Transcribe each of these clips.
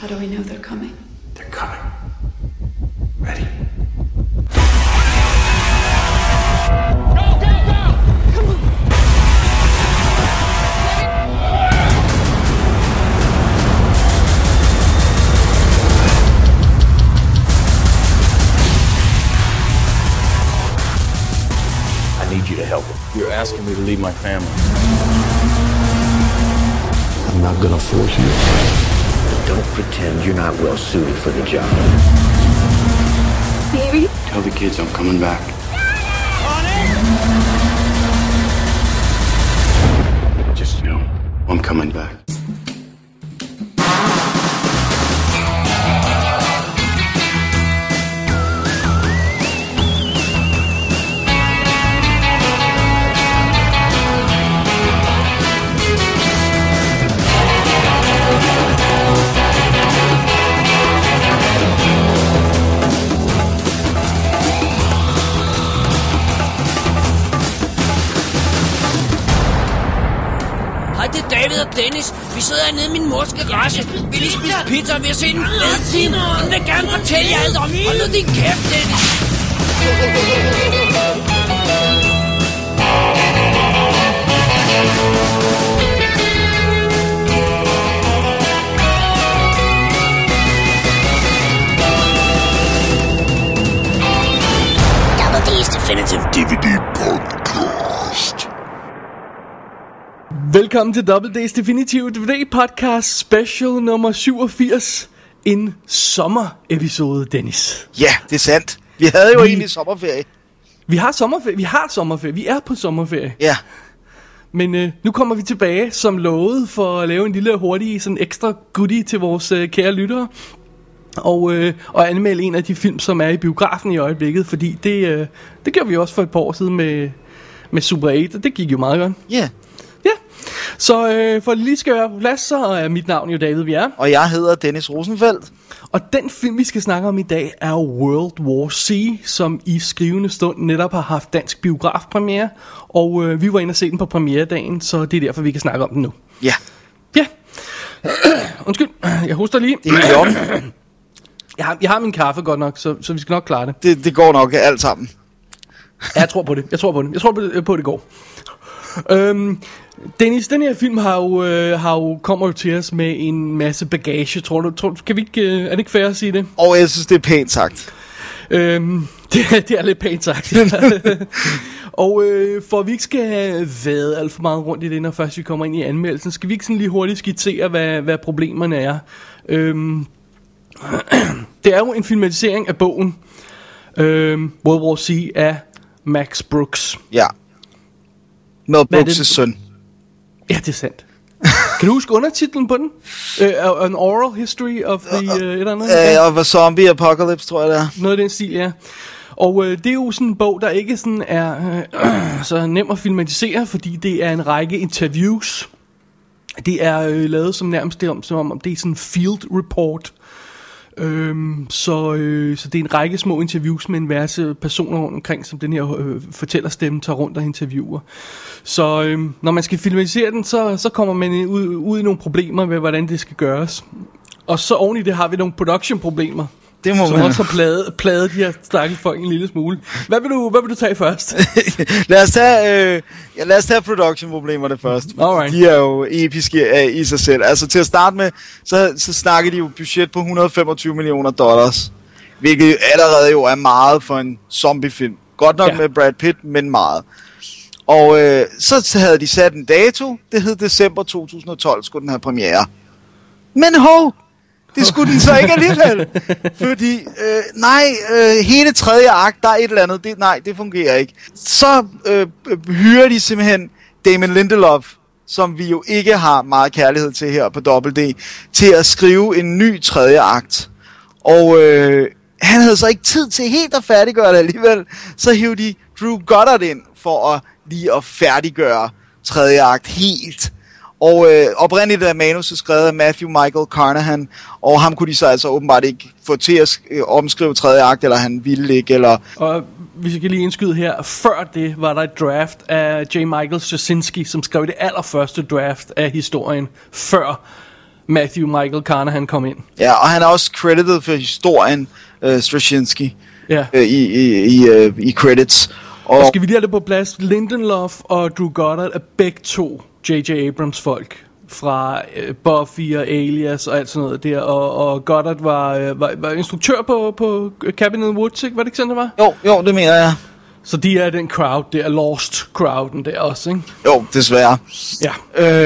How do we know they're coming? They're coming. Ready? Go, go, go! Come on! I need you to help him. You're asking me to leave my family. I'm not gonna force you. Don't pretend you're not well suited for the job. Baby. Tell the kids I'm coming back. Just know I'm coming back. Dennis. Vi sidder hernede i min mors garage. Vi lige spise pizza, og vi har set en fed film. Hun vil gerne fortælle jer alt om. Hold nu din kæft, Dennis. Definitive DVD podcast. Velkommen til Double Days Definitive DVD Podcast Special nummer 87. En sommerepisode, Dennis. Ja, det er sandt. Vi havde jo egentlig sommerferie. Vi har sommerferie. Vi har sommerferie. Vi er på sommerferie. Ja, Men øh, nu kommer vi tilbage som lovet for at lave en lille hurtig sådan ekstra goodie til vores øh, kære lyttere. Og, øh, og anmelde en af de film, som er i biografen i øjeblikket. Fordi det, øh, det gjorde vi også for et par år siden med, med Super 8, og det gik jo meget godt. ja. Ja, så øh, for lige skal være på plads, så er mit navn jo David Bjerre. Og jeg hedder Dennis Rosenfeldt. Og den film, vi skal snakke om i dag, er World War C, som i skrivende stund netop har haft dansk biografpremiere. Og øh, vi var inde og se den på premieredagen, så det er derfor, vi kan snakke om den nu. Ja, Ja. Undskyld, jeg hoster lige. det er orden. Jeg har, jeg har min kaffe godt nok, så, så vi skal nok klare det. Det, det går nok alt sammen. Ja, jeg tror på det. Jeg tror på det. Jeg tror på det, på, det går. Øhm, Dennis, den her film har jo, øh, har jo, kommer jo til os med en masse bagage, tror du? Tror, kan vi ikke, øh, er det ikke fair at sige det? Og jeg synes, det er pænt sagt. Øhm, det, det er lidt pænt sagt. og øh, for at vi ikke skal have været alt for meget rundt i det, når først vi kommer ind i anmeldelsen, skal vi ikke sådan lige hurtigt skitsere, hvad, hvad problemerne er. Øhm, det er jo en filmatisering af bogen øhm, World War C af Max Brooks. Ja. Mel Brooks' søn. Ja, det er sandt. Kan du huske undertitlen på den? Uh, an oral history of the... Uh, et eller andet? Øh, og var zombie apocalypse, tror jeg det er. Noget af den stil, ja. Og øh, det er jo sådan en bog, der ikke sådan er øh, så nem at filmatisere, fordi det er en række interviews. Det er øh, lavet som nærmest det om, som om det er sådan en field report. Øhm, så, øh, så det er en række små interviews med en masse personer rundt omkring, som den her øh, fortællerstemme tager rundt og interviewer. Så øh, når man skal filmatisere den, så, så kommer man ud, ud i nogle problemer med, hvordan det skal gøres. Og så oven i det har vi nogle production-problemer. Det må Som man. også har pladet, pladet de her stakkels folk en lille smule. Hvad vil du, hvad vil du tage først? lad os tage, øh, ja, lad os tage production-problemerne først. Alright. De er jo episke øh, i sig selv. Altså til at starte med, så, så snakker de jo budget på 125 millioner dollars. Hvilket allerede jo er meget for en zombiefilm. Godt nok Ja. med Brad Pitt, men meget. Og øh, så havde de sat en dato. Det hed december 2012, skulle den have premiere. Men hov, det skulle den så ikke alligevel. Fordi, øh, nej, øh, hele tredje akt, der er et eller andet. Det, nej, det fungerer ikke. Så øh, hyrer de simpelthen Damon Lindelof, som vi jo ikke har meget kærlighed til her på Double D, til at skrive en ny tredje akt. Og øh, han havde så ikke tid til helt at færdiggøre det alligevel. Så hiv de Drew Goddard ind for at lige at færdiggøre tredje akt helt. Og øh, oprindeligt er manuset skrevet af Matthew Michael Carnahan, og ham kunne de så altså åbenbart ikke få til at øh, omskrive tredje akt, eller han ville ikke, eller... Og vi skal lige indskyde her, før det var der et draft af J. Michael Straczynski, som skrev det allerførste draft af historien, før Matthew Michael Carnahan kom ind. Ja, og han er også credited for historien, uh, Straczynski, Ja. uh, i, i, i, uh, i credits. Og, Og skal vi lige have det på plads? Lindelof og Drew Goddard er begge to J.J. Abrams folk fra øh, Buffy og Alias og alt sådan noget der. Og, og Goddard var, øh, var, var instruktør på, på Cabin in the Woods, ikke? Var det ikke sådan, det var? jo, jo, det mener jeg. Så de er den crowd der, Lost crowden der også, ikke? Jo, desværre. Ja.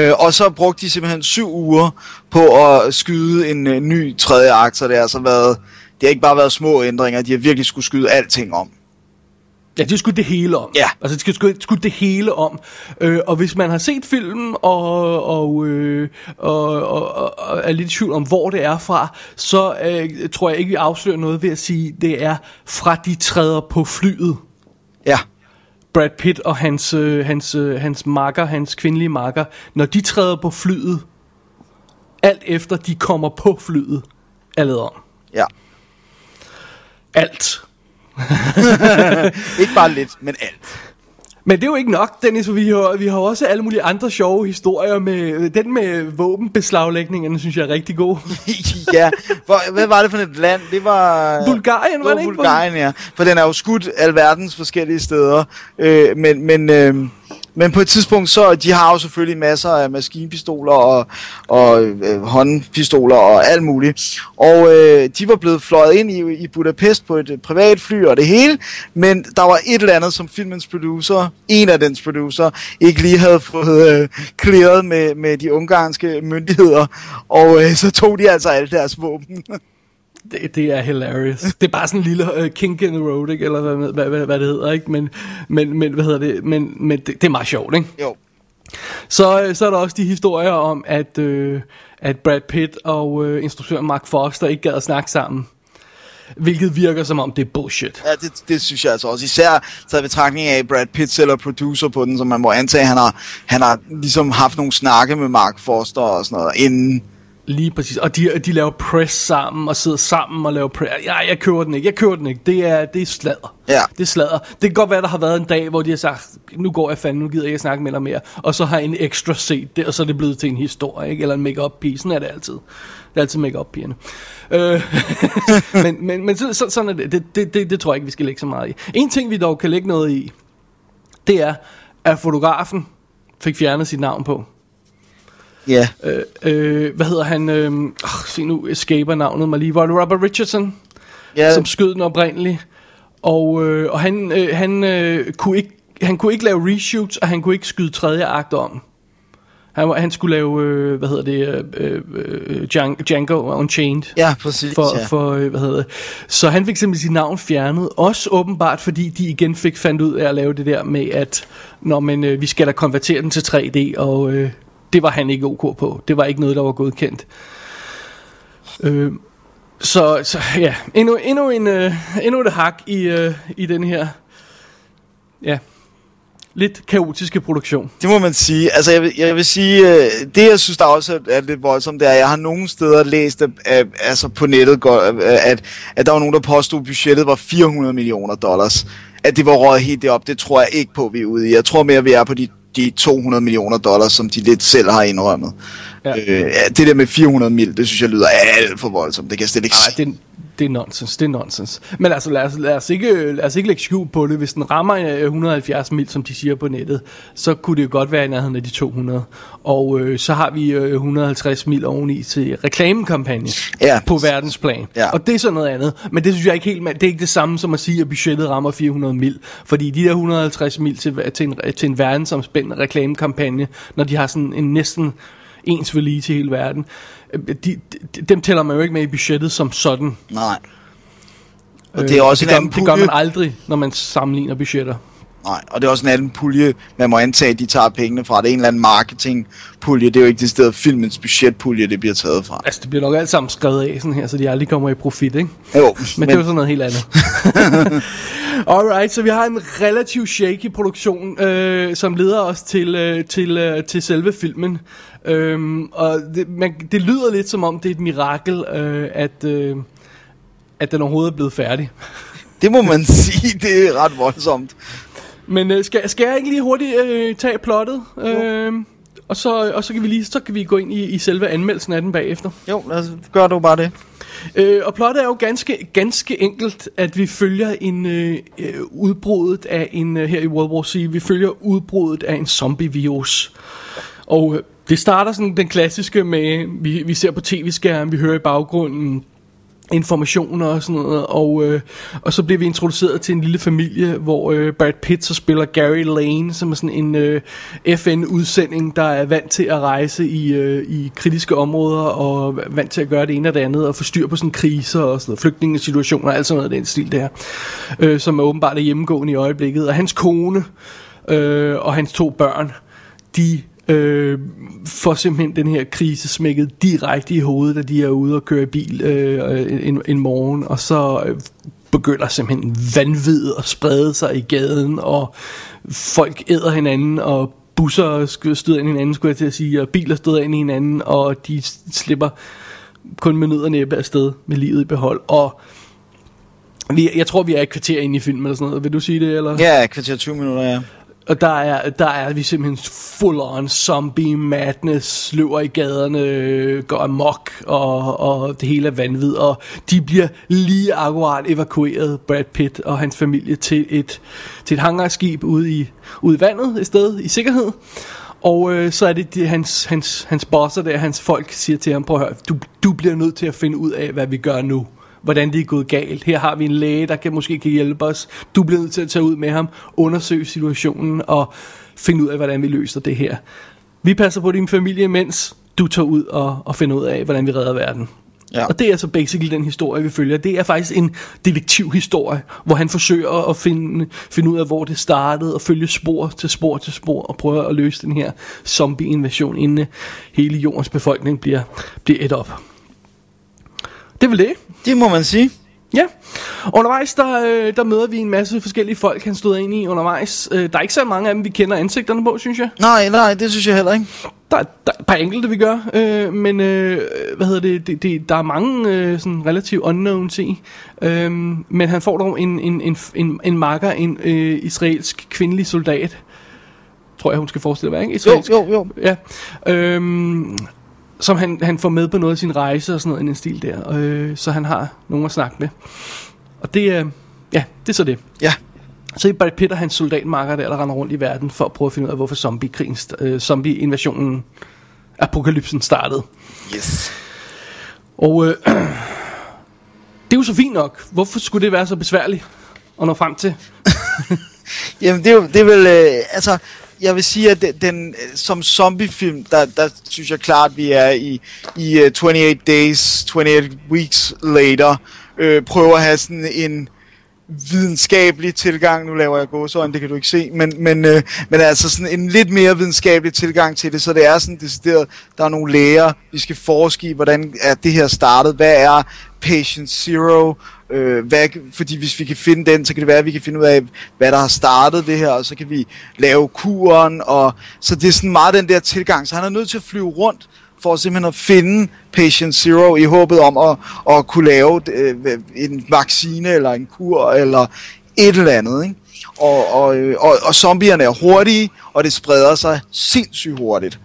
Øh, og så brugte de simpelthen syv uger på at skyde en uh, ny tredje akt, så det har altså været, det har ikke bare været små ændringer, de har virkelig skulle skyde alting om. Ja, de skulle det hele om. Ja. Altså, de skulle, skulle, skulle det hele om. Øh, og hvis man har set filmen og, og, øh, og, og, og, og er lidt i tvivl om, hvor det er fra, så øh, tror jeg ikke, vi afslører noget ved at sige, det er fra de træder på flyet. Ja, Brad Pitt og hans, øh, hans, øh, hans makker, hans kvindelige makker, når de træder på flyet, alt efter de kommer på flyet, er lavet om. ja. Alt. Ikke bare lidt, men alt. Men det er jo ikke nok, Dennis, for vi har, vi har også alle mulige andre sjove historier med... Den med våbenbeslaglægningen, synes jeg er rigtig god. ja, Hvor, hvad var det for et land? Det var... Bulgarien, var det ikke? Bulgarien, ja. For den er jo skudt alverdens forskellige steder. Øh, men, men, øh, men på et tidspunkt, så de har jo selvfølgelig masser af maskinpistoler og, og øh, håndpistoler og alt muligt. Og øh, de var blevet fløjet ind i, i Budapest på et øh, privat fly og det hele. Men der var et eller andet, som filmens producer, en af dens producer, ikke lige havde fået øh, clearet med, med de ungarske myndigheder. Og øh, så tog de altså alle deres våben. Det, det er hilarious. Det er bare sådan en lille uh, kink in the road, ikke? Eller hvad, hvad, hvad, hvad det hedder, ikke? Men, men, men hvad hedder det? Men, men det, det er meget sjovt, ikke? jo. Så, øh, så er der også de historier om, at, øh, at Brad Pitt og øh, instruktøren Mark Foster ikke gad at snakke sammen. Hvilket virker som om, det er bullshit. Ja, det, det synes jeg altså også. Især taget betragtning af, at Brad Pitt selv er producer på den, så man må antage, han har, han har ligesom haft nogle snakke med Mark Foster og sådan noget inden. Lige præcis. Og de, de laver press sammen og sidder sammen og laver press. Ja, jeg kører den ikke. Jeg kører den ikke. Det er, det er sladder. Ja. Det er sladder. Det kan godt være, der har været en dag, hvor de har sagt, nu går jeg fandme, nu gider jeg ikke snakke med dig mere. Og så har en ekstra set det, og så er det blevet til en historie, ikke? Eller en make-up pige. Sådan er det altid. Det er altid make-up pigerne. Øh, men men, men så, så, sådan er det. Det, det, det. det tror jeg ikke, vi skal lægge så meget i. En ting, vi dog kan lægge noget i, det er, at fotografen fik fjernet sit navn på. Ja. Øh, øh, hvad hedder han? Øh, oh, se nu, escaper navnet mig lige. Var det Robert Richardson, ja som skød den oprindeligt? Og, øh, og han, øh, han, øh, kunne ikke, han kunne ikke lave reshoots, og han kunne ikke skyde tredje akt om. Han, han skulle lave, øh, hvad hedder det, øh, øh, Djan- Django Unchained. ja, præcis. For, ja. for øh, hvad hedder det. Så han fik simpelthen sit navn fjernet. Også åbenbart, fordi de igen fik fandt ud af at lave det der med, at når man, øh, vi skal da konvertere den til 3D, og øh, det var han ikke ok på. Det var ikke noget, der var godkendt. Øh, så, så ja, endnu, endnu, en, øh, endnu et hak i, øh, i den her, ja, lidt kaotiske produktion. Det må man sige. Altså, jeg vil, jeg vil sige, øh, det jeg synes, der også er, lidt voldsomt, det er, at jeg har nogle steder læst, at, at, altså på nettet, går, øh, at, at der var nogen, der påstod, at budgettet var 400 millioner dollars. At det var røget helt derop, det tror jeg ikke på, vi er ude i. Jeg tror mere, vi er på de, de 200 millioner dollars, som de lidt selv har indrømmet. Ja. Øh, det der med 400 mil, det synes jeg lyder alt for voldsomt. Det kan jeg slet ikke Nej, sige. det, det er nonsens, det er nonsens. Men altså, lad os, lad os, ikke, lad os ikke lægge skjul på det. Hvis den rammer øh, 170 mil, som de siger på nettet, så kunne det jo godt være i nærheden af de 200. Og øh, så har vi øh, 150 mil oveni til reklamekampagne Ja. på verdensplan. Ja. Og det er så noget andet. Men det synes jeg ikke helt, det er ikke det samme som at sige, at budgettet rammer 400 mil. Fordi de der 150 mil til, til, en, til en verdensomspændende reklamekampagne, når de har sådan en næsten ens ved lige til hele verden, øh, de, de, dem tæller man jo ikke med i budgettet som sådan. Nej. Og det er også Øh, det en gør, anden det gør pulje. man aldrig, når man sammenligner budgetter. Nej, og det er også en anden pulje, man må antage, at de tager pengene fra. Det er en eller anden marketingpulje. Det er jo ikke det sted filmens budgetpulje, det bliver taget fra. Altså, det bliver nok alt sammen skrevet af sådan her, så de aldrig kommer i profit, ikke? Jo, Men, men det er jo sådan noget helt andet. Alright, så vi har en relativt shaky produktion, øh, som leder os til, øh, til, øh, til selve filmen. Øhm, og det, man, det lyder lidt som om, det er et mirakel, øh, at, øh, at den overhovedet er blevet færdig. det må man sige, det er ret voldsomt. Men øh, skal, skal jeg ikke lige hurtigt øh, tage plottet? Øh, og, så, og så kan vi lige så kan vi gå ind i, i selve anmeldelsen af den bagefter. Jo, lad os, gør du bare det. Øh, og plottet er jo ganske, ganske enkelt, at vi følger en øh, udbruddet af en, øh, her i World War C, vi følger udbruddet af en zombie-virus. Og øh, det starter sådan den klassiske med, vi, vi ser på tv-skærmen, vi hører i baggrunden informationer og sådan noget, og, øh, og så bliver vi introduceret til en lille familie, hvor øh, Brad Pitt så spiller Gary Lane, som er sådan en øh, FN-udsending, der er vant til at rejse i, øh, i kritiske områder, og vant til at gøre det ene og det andet, og få styr på sådan kriser og sådan noget, flygtningesituationer, alt sådan noget den stil der, øh, som er åbenbart er hjemmegående i øjeblikket. Og hans kone øh, og hans to børn, de øh, får simpelthen den her krise smækket direkte i hovedet, da de er ude og køre i bil øh, en, en morgen, og så øh, begynder simpelthen vanvid at sprede sig i gaden, og folk æder hinanden, og busser støder ind i hinanden, skulle jeg til at sige, og biler støder ind i hinanden, og de slipper kun med nød og næppe afsted med livet i behold, og vi, jeg tror, vi er et kvarter inde i filmen eller sådan noget. Vil du sige det, eller? Ja, kvarter 20 minutter, ja. Og der er, der er vi simpelthen full on zombie madness, løber i gaderne, øh, går amok, og, og det hele er vanvid. Og de bliver lige akkurat evakueret, Brad Pitt og hans familie, til et, til et hangarskib ude i, ude i vandet et sted i sikkerhed. Og øh, så er det de, hans, hans, hans bosser der, hans folk siger til ham, prøv at høre, du, du bliver nødt til at finde ud af, hvad vi gør nu hvordan det er gået galt. Her har vi en læge, der kan måske kan hjælpe os. Du bliver nødt til at tage ud med ham, undersøge situationen og finde ud af, hvordan vi løser det her. Vi passer på din familie, mens du tager ud og, og finder ud af, hvordan vi redder verden. Ja. Og det er altså basically den historie, vi følger. Det er faktisk en detektivhistorie, hvor han forsøger at finde, finde ud af, hvor det startede, og følge spor til spor til spor, og prøve at løse den her zombie-invasion, inden hele jordens befolkning bliver, bliver et op. Det vel det. Det må man sige. Ja, undervejs der, øh, der møder vi en masse forskellige folk, han stod ind i undervejs. Øh, der er ikke så mange af dem, vi kender ansigterne på, synes jeg. Nej, nej, det synes jeg heller ikke. Der, der er et par enkelte, vi gør, øh, men øh, hvad hedder det, det, det, der er mange øh, sådan relativt unknowns i. Øh, men han får dog en, en, en, en, en marker, en øh, israelsk kvindelig soldat. Tror jeg, hun skal forestille at være, ikke? Jo, Israelsk. jo, jo. Ja. Øhm, som han, han får med på noget af sin rejse og sådan noget i den stil der. Øh, så han har nogen at snakke med. Og det er, ja, det er så det. Ja. Så er Brad Pitt og hans soldatmarker der, der render rundt i verden for at prøve at finde ud af, hvorfor zombie-krigen, øh, zombie-invasionen, apokalypsen startede. Yes. Og øh, det er jo så fint nok. Hvorfor skulle det være så besværligt at nå frem til? Jamen, det er, jo, det er vel, øh, altså, jeg vil sige, at den, den som zombiefilm, der, der synes jeg klart, at vi er i, i øh, uh, 28 Days, 28 Weeks Later, øh, prøver at have sådan en videnskabelig tilgang, nu laver jeg gåsøjne, det kan du ikke se, men, men, øh, men altså sådan en lidt mere videnskabelig tilgang til det, så det er sådan decideret, der er nogle læger, vi skal forske i, hvordan er det her startet, hvad er patient zero, øh, hvad, fordi hvis vi kan finde den, så kan det være, at vi kan finde ud af, hvad der har startet det her, og så kan vi lave kuren, og så det er sådan meget den der tilgang, så han er nødt til at flyve rundt, for simpelthen at finde Patient Zero i håbet om at, at kunne lave øh, en vaccine eller en kur eller et eller andet. Ikke? Og, og, øh, og, og zombierne er hurtige, og det spreder sig sindssygt hurtigt.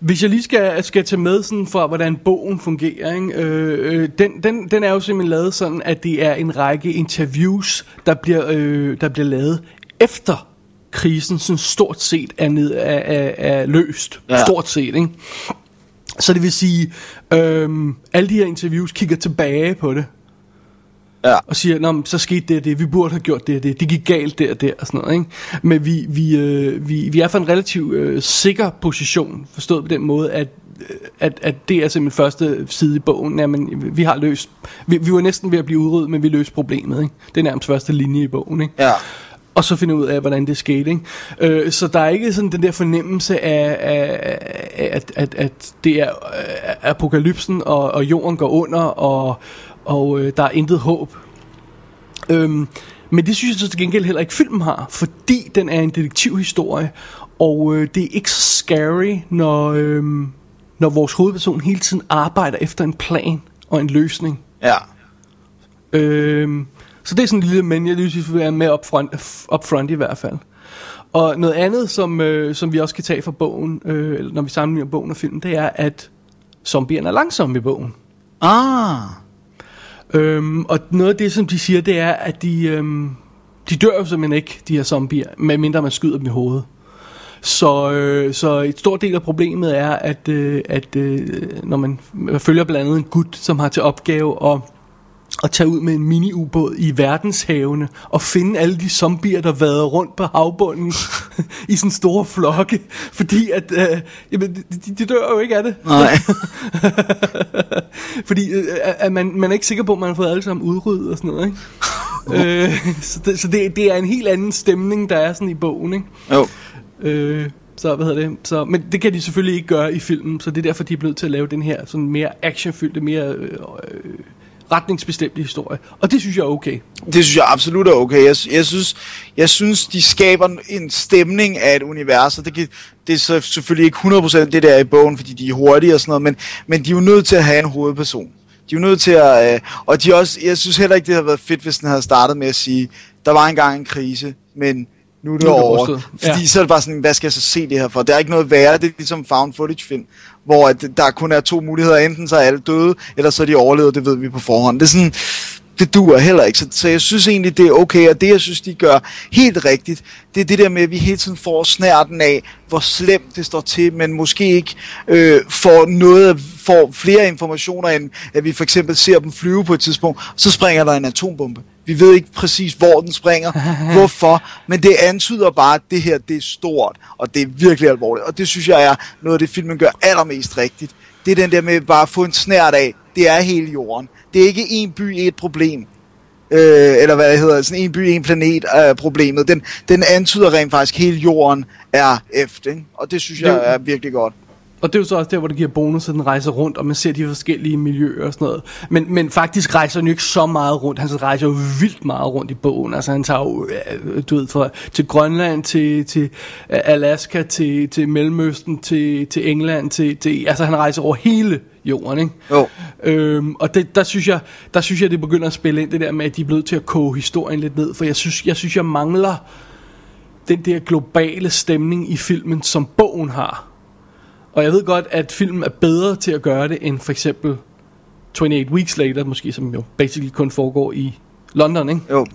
Hvis jeg lige skal, skal tage med sådan fra, hvordan bogen fungerer, ikke? Øh, øh, den, den, den er jo simpelthen lavet sådan, at det er en række interviews, der bliver, øh, der bliver lavet efter krisen sådan stort set er, ned, er, er, er løst. Ja. Ja. Stort set, ikke? Så det vil sige, øhm, alle de her interviews kigger tilbage på det, Ja. og siger, Nå, så skete det og det, vi burde have gjort det og det, det gik galt der og der og sådan noget, ikke? Men vi, vi, øh, vi, vi er for en relativt øh, sikker position, forstået på den måde, at øh, at, at det er simpelthen første side i bogen, jamen, vi har løst, vi, vi var næsten ved at blive udryddet, men vi løste problemet, ikke? Det er nærmest første linje i bogen, ikke? Ja. Og så finde ud af, hvordan det skete. Ikke? Øh, så der er ikke sådan den der fornemmelse af, af, af at, at, at det er øh, apokalypsen, og, og jorden går under, og, og øh, der er intet håb. Øhm, men det synes jeg så til gengæld heller ikke filmen har, fordi den er en detektivhistorie, og øh, det er ikke så scary, når, øh, når vores hovedperson hele tiden arbejder efter en plan og en løsning. Ja. Øhm, så det er sådan en lille men, jeg lige synes, vi er med up front, up front i hvert fald. Og noget andet, som, øh, som vi også kan tage fra bogen, øh, når vi sammenligner bogen og filmen, det er, at zombierne er langsomme i bogen. Ah. Øhm, og noget af det, som de siger, det er, at de, øhm, de dør jo simpelthen ikke, de her zombier, medmindre man skyder dem i hovedet. Så, øh, så et stort del af problemet er, at, øh, at øh, når man følger blandt andet en gut, som har til opgave at at tage ud med en mini-ubåd i verdenshavene og finde alle de zombier, der vader rundt på havbunden i sådan store flokke, fordi at, øh, jamen, de, de dør jo ikke af det. Nej. fordi øh, at man, man er ikke sikker på, at man har fået alle sammen udryddet og sådan noget, ikke? øh, så det, så det, det er en helt anden stemning, der er sådan i bogen, ikke? Jo. Øh, så hvad hedder det? Så, men det kan de selvfølgelig ikke gøre i filmen, så det er derfor, de er blevet til at lave den her sådan mere actionfyldte, mere øh, øh, retningsbestemte historie. Og det synes jeg er okay. Det synes jeg absolut er okay. Jeg, jeg, synes, jeg synes, de skaber en stemning af et univers, og det, kan, det er så selvfølgelig ikke 100% det der i bogen, fordi de er hurtige og sådan noget, men, men de er jo nødt til at have en hovedperson. De er jo nødt til at... Øh, og de også, jeg synes heller ikke, det havde været fedt, hvis den havde startet med at sige, der var engang en krise, men nu er det er over. Fordi Ja. så er det bare sådan, hvad skal jeg så se det her for? Der er ikke noget værre, det er ligesom found footage film, hvor at der kun er to muligheder, enten så er alle døde, eller så er de overlevet, det ved vi på forhånd. Det er sådan, det duer heller ikke. Så, så jeg synes egentlig, det er okay, og det jeg synes, de gør helt rigtigt, det er det der med, at vi hele tiden får snærten af, hvor slemt det står til, men måske ikke øh, får noget, får flere informationer, end at vi for eksempel ser dem flyve på et tidspunkt, så springer der en atombombe. Vi ved ikke præcis, hvor den springer, hvorfor, men det antyder bare, at det her, det er stort, og det er virkelig alvorligt, og det synes jeg er noget af det, filmen gør allermest rigtigt. Det er den der med bare at få en snært af, det er hele jorden. Det er ikke en by, et problem. Øh, eller hvad det hedder, sådan en by, en planet er problemet. Den, den antyder rent faktisk, at hele jorden er efter, ikke? og det synes jeg er virkelig godt. Og det er jo så også der, hvor det giver bonus, at den rejser rundt, og man ser de forskellige miljøer og sådan noget. Men, men faktisk rejser han jo ikke så meget rundt. Han rejser jo vildt meget rundt i bogen. Altså han tager jo, øh, du ved, fra, til Grønland, til, til øh, Alaska, til, til Mellemøsten, til, til England, til, til, altså han rejser over hele jorden, ikke? Jo. Øhm, og det, der, synes jeg, der synes jeg, det begynder at spille ind, det der med, at de er blevet til at koge historien lidt ned. For jeg synes, jeg, synes, jeg mangler den der globale stemning i filmen, som bogen har. Og jeg ved godt, at filmen er bedre til at gøre det, end for eksempel 28 Weeks Later, måske, som jo basically kun foregår i London, ikke? Jo.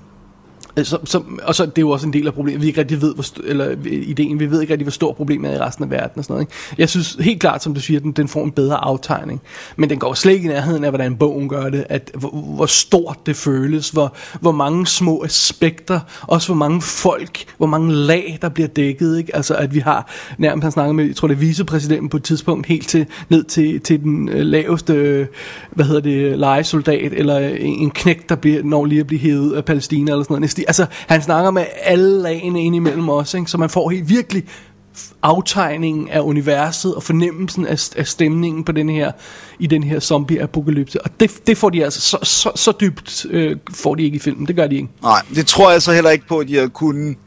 Øh, så, så, og så det er jo også en del af problemet. Vi ikke rigtig ved, hvor eller øh, ideen, vi ved ikke rigtig, hvor stort problemet er i resten af verden og sådan noget. Ikke? Jeg synes helt klart, som du siger, den, den får en bedre aftegning. Men den går slet ikke i nærheden af, hvordan bogen gør det. At, hvor, hvor stort det føles, hvor, hvor mange små aspekter, også hvor mange folk, hvor mange lag, der bliver dækket. Ikke? Altså at vi har, nærmest han snakker med, jeg tror det er vicepræsidenten på et tidspunkt, helt til, ned til, til den øh, laveste, øh, hvad hedder det, legesoldat, eller en, en knæk, der bliver, når lige at blive hævet af Palæstina, eller sådan noget. Altså, han snakker med alle lagene ind imellem os, ikke? så man får helt virkelig aftegningen af universet og fornemmelsen af, af stemningen på den her, i den her zombie-apokalypse. Og det, det får de altså, så, så, så dybt øh, får de ikke i filmen. Det gør de ikke. Nej, det tror jeg så heller ikke på, at de havde kunnet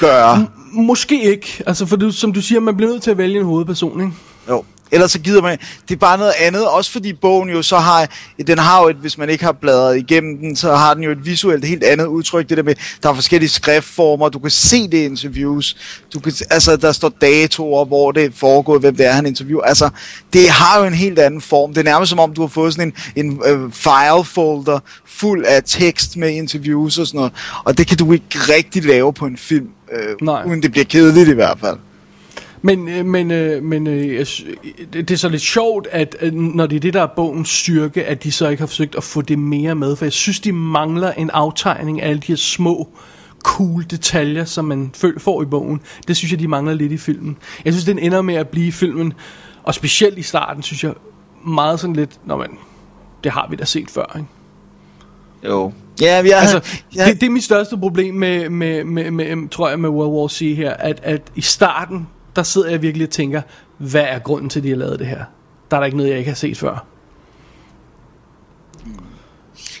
gøre. Måske ikke. Altså, for du, som du siger, man bliver nødt til at vælge en hovedperson, ikke? Jo. Ellers så gider man, det er bare noget andet, også fordi bogen jo så har, den har jo et, hvis man ikke har bladret igennem den, så har den jo et visuelt helt andet udtryk, det der med, der er forskellige skriftformer, du kan se det i interviews, du kan, altså der står datoer, hvor det foregået, hvem det er, han interviewer, altså det har jo en helt anden form, det er nærmest som om, du har fået sådan en, en uh, file folder fuld af tekst med interviews og sådan noget, og det kan du ikke rigtig lave på en film, øh, Nej. uden det bliver kedeligt i hvert fald. Men, øh, men, øh, men øh, det er så lidt sjovt, at når det er det, der er bogens styrke, at de så ikke har forsøgt at få det mere med. For jeg synes, de mangler en aftegning af alle de her små, cool detaljer, som man får i bogen. Det synes jeg, de mangler lidt i filmen. Jeg synes, den ender med at blive i filmen, og specielt i starten, synes jeg, meget sådan lidt, når man, det har vi da set før, ikke? Jo. Ja, jeg, Altså, jeg, det, det er mit største problem med, med, med, med, tror jeg, med World War C her, at, at i starten, der sidder jeg virkelig og tænker, hvad er grunden til, at de har lavet det her? Der er der ikke noget, jeg ikke har set før.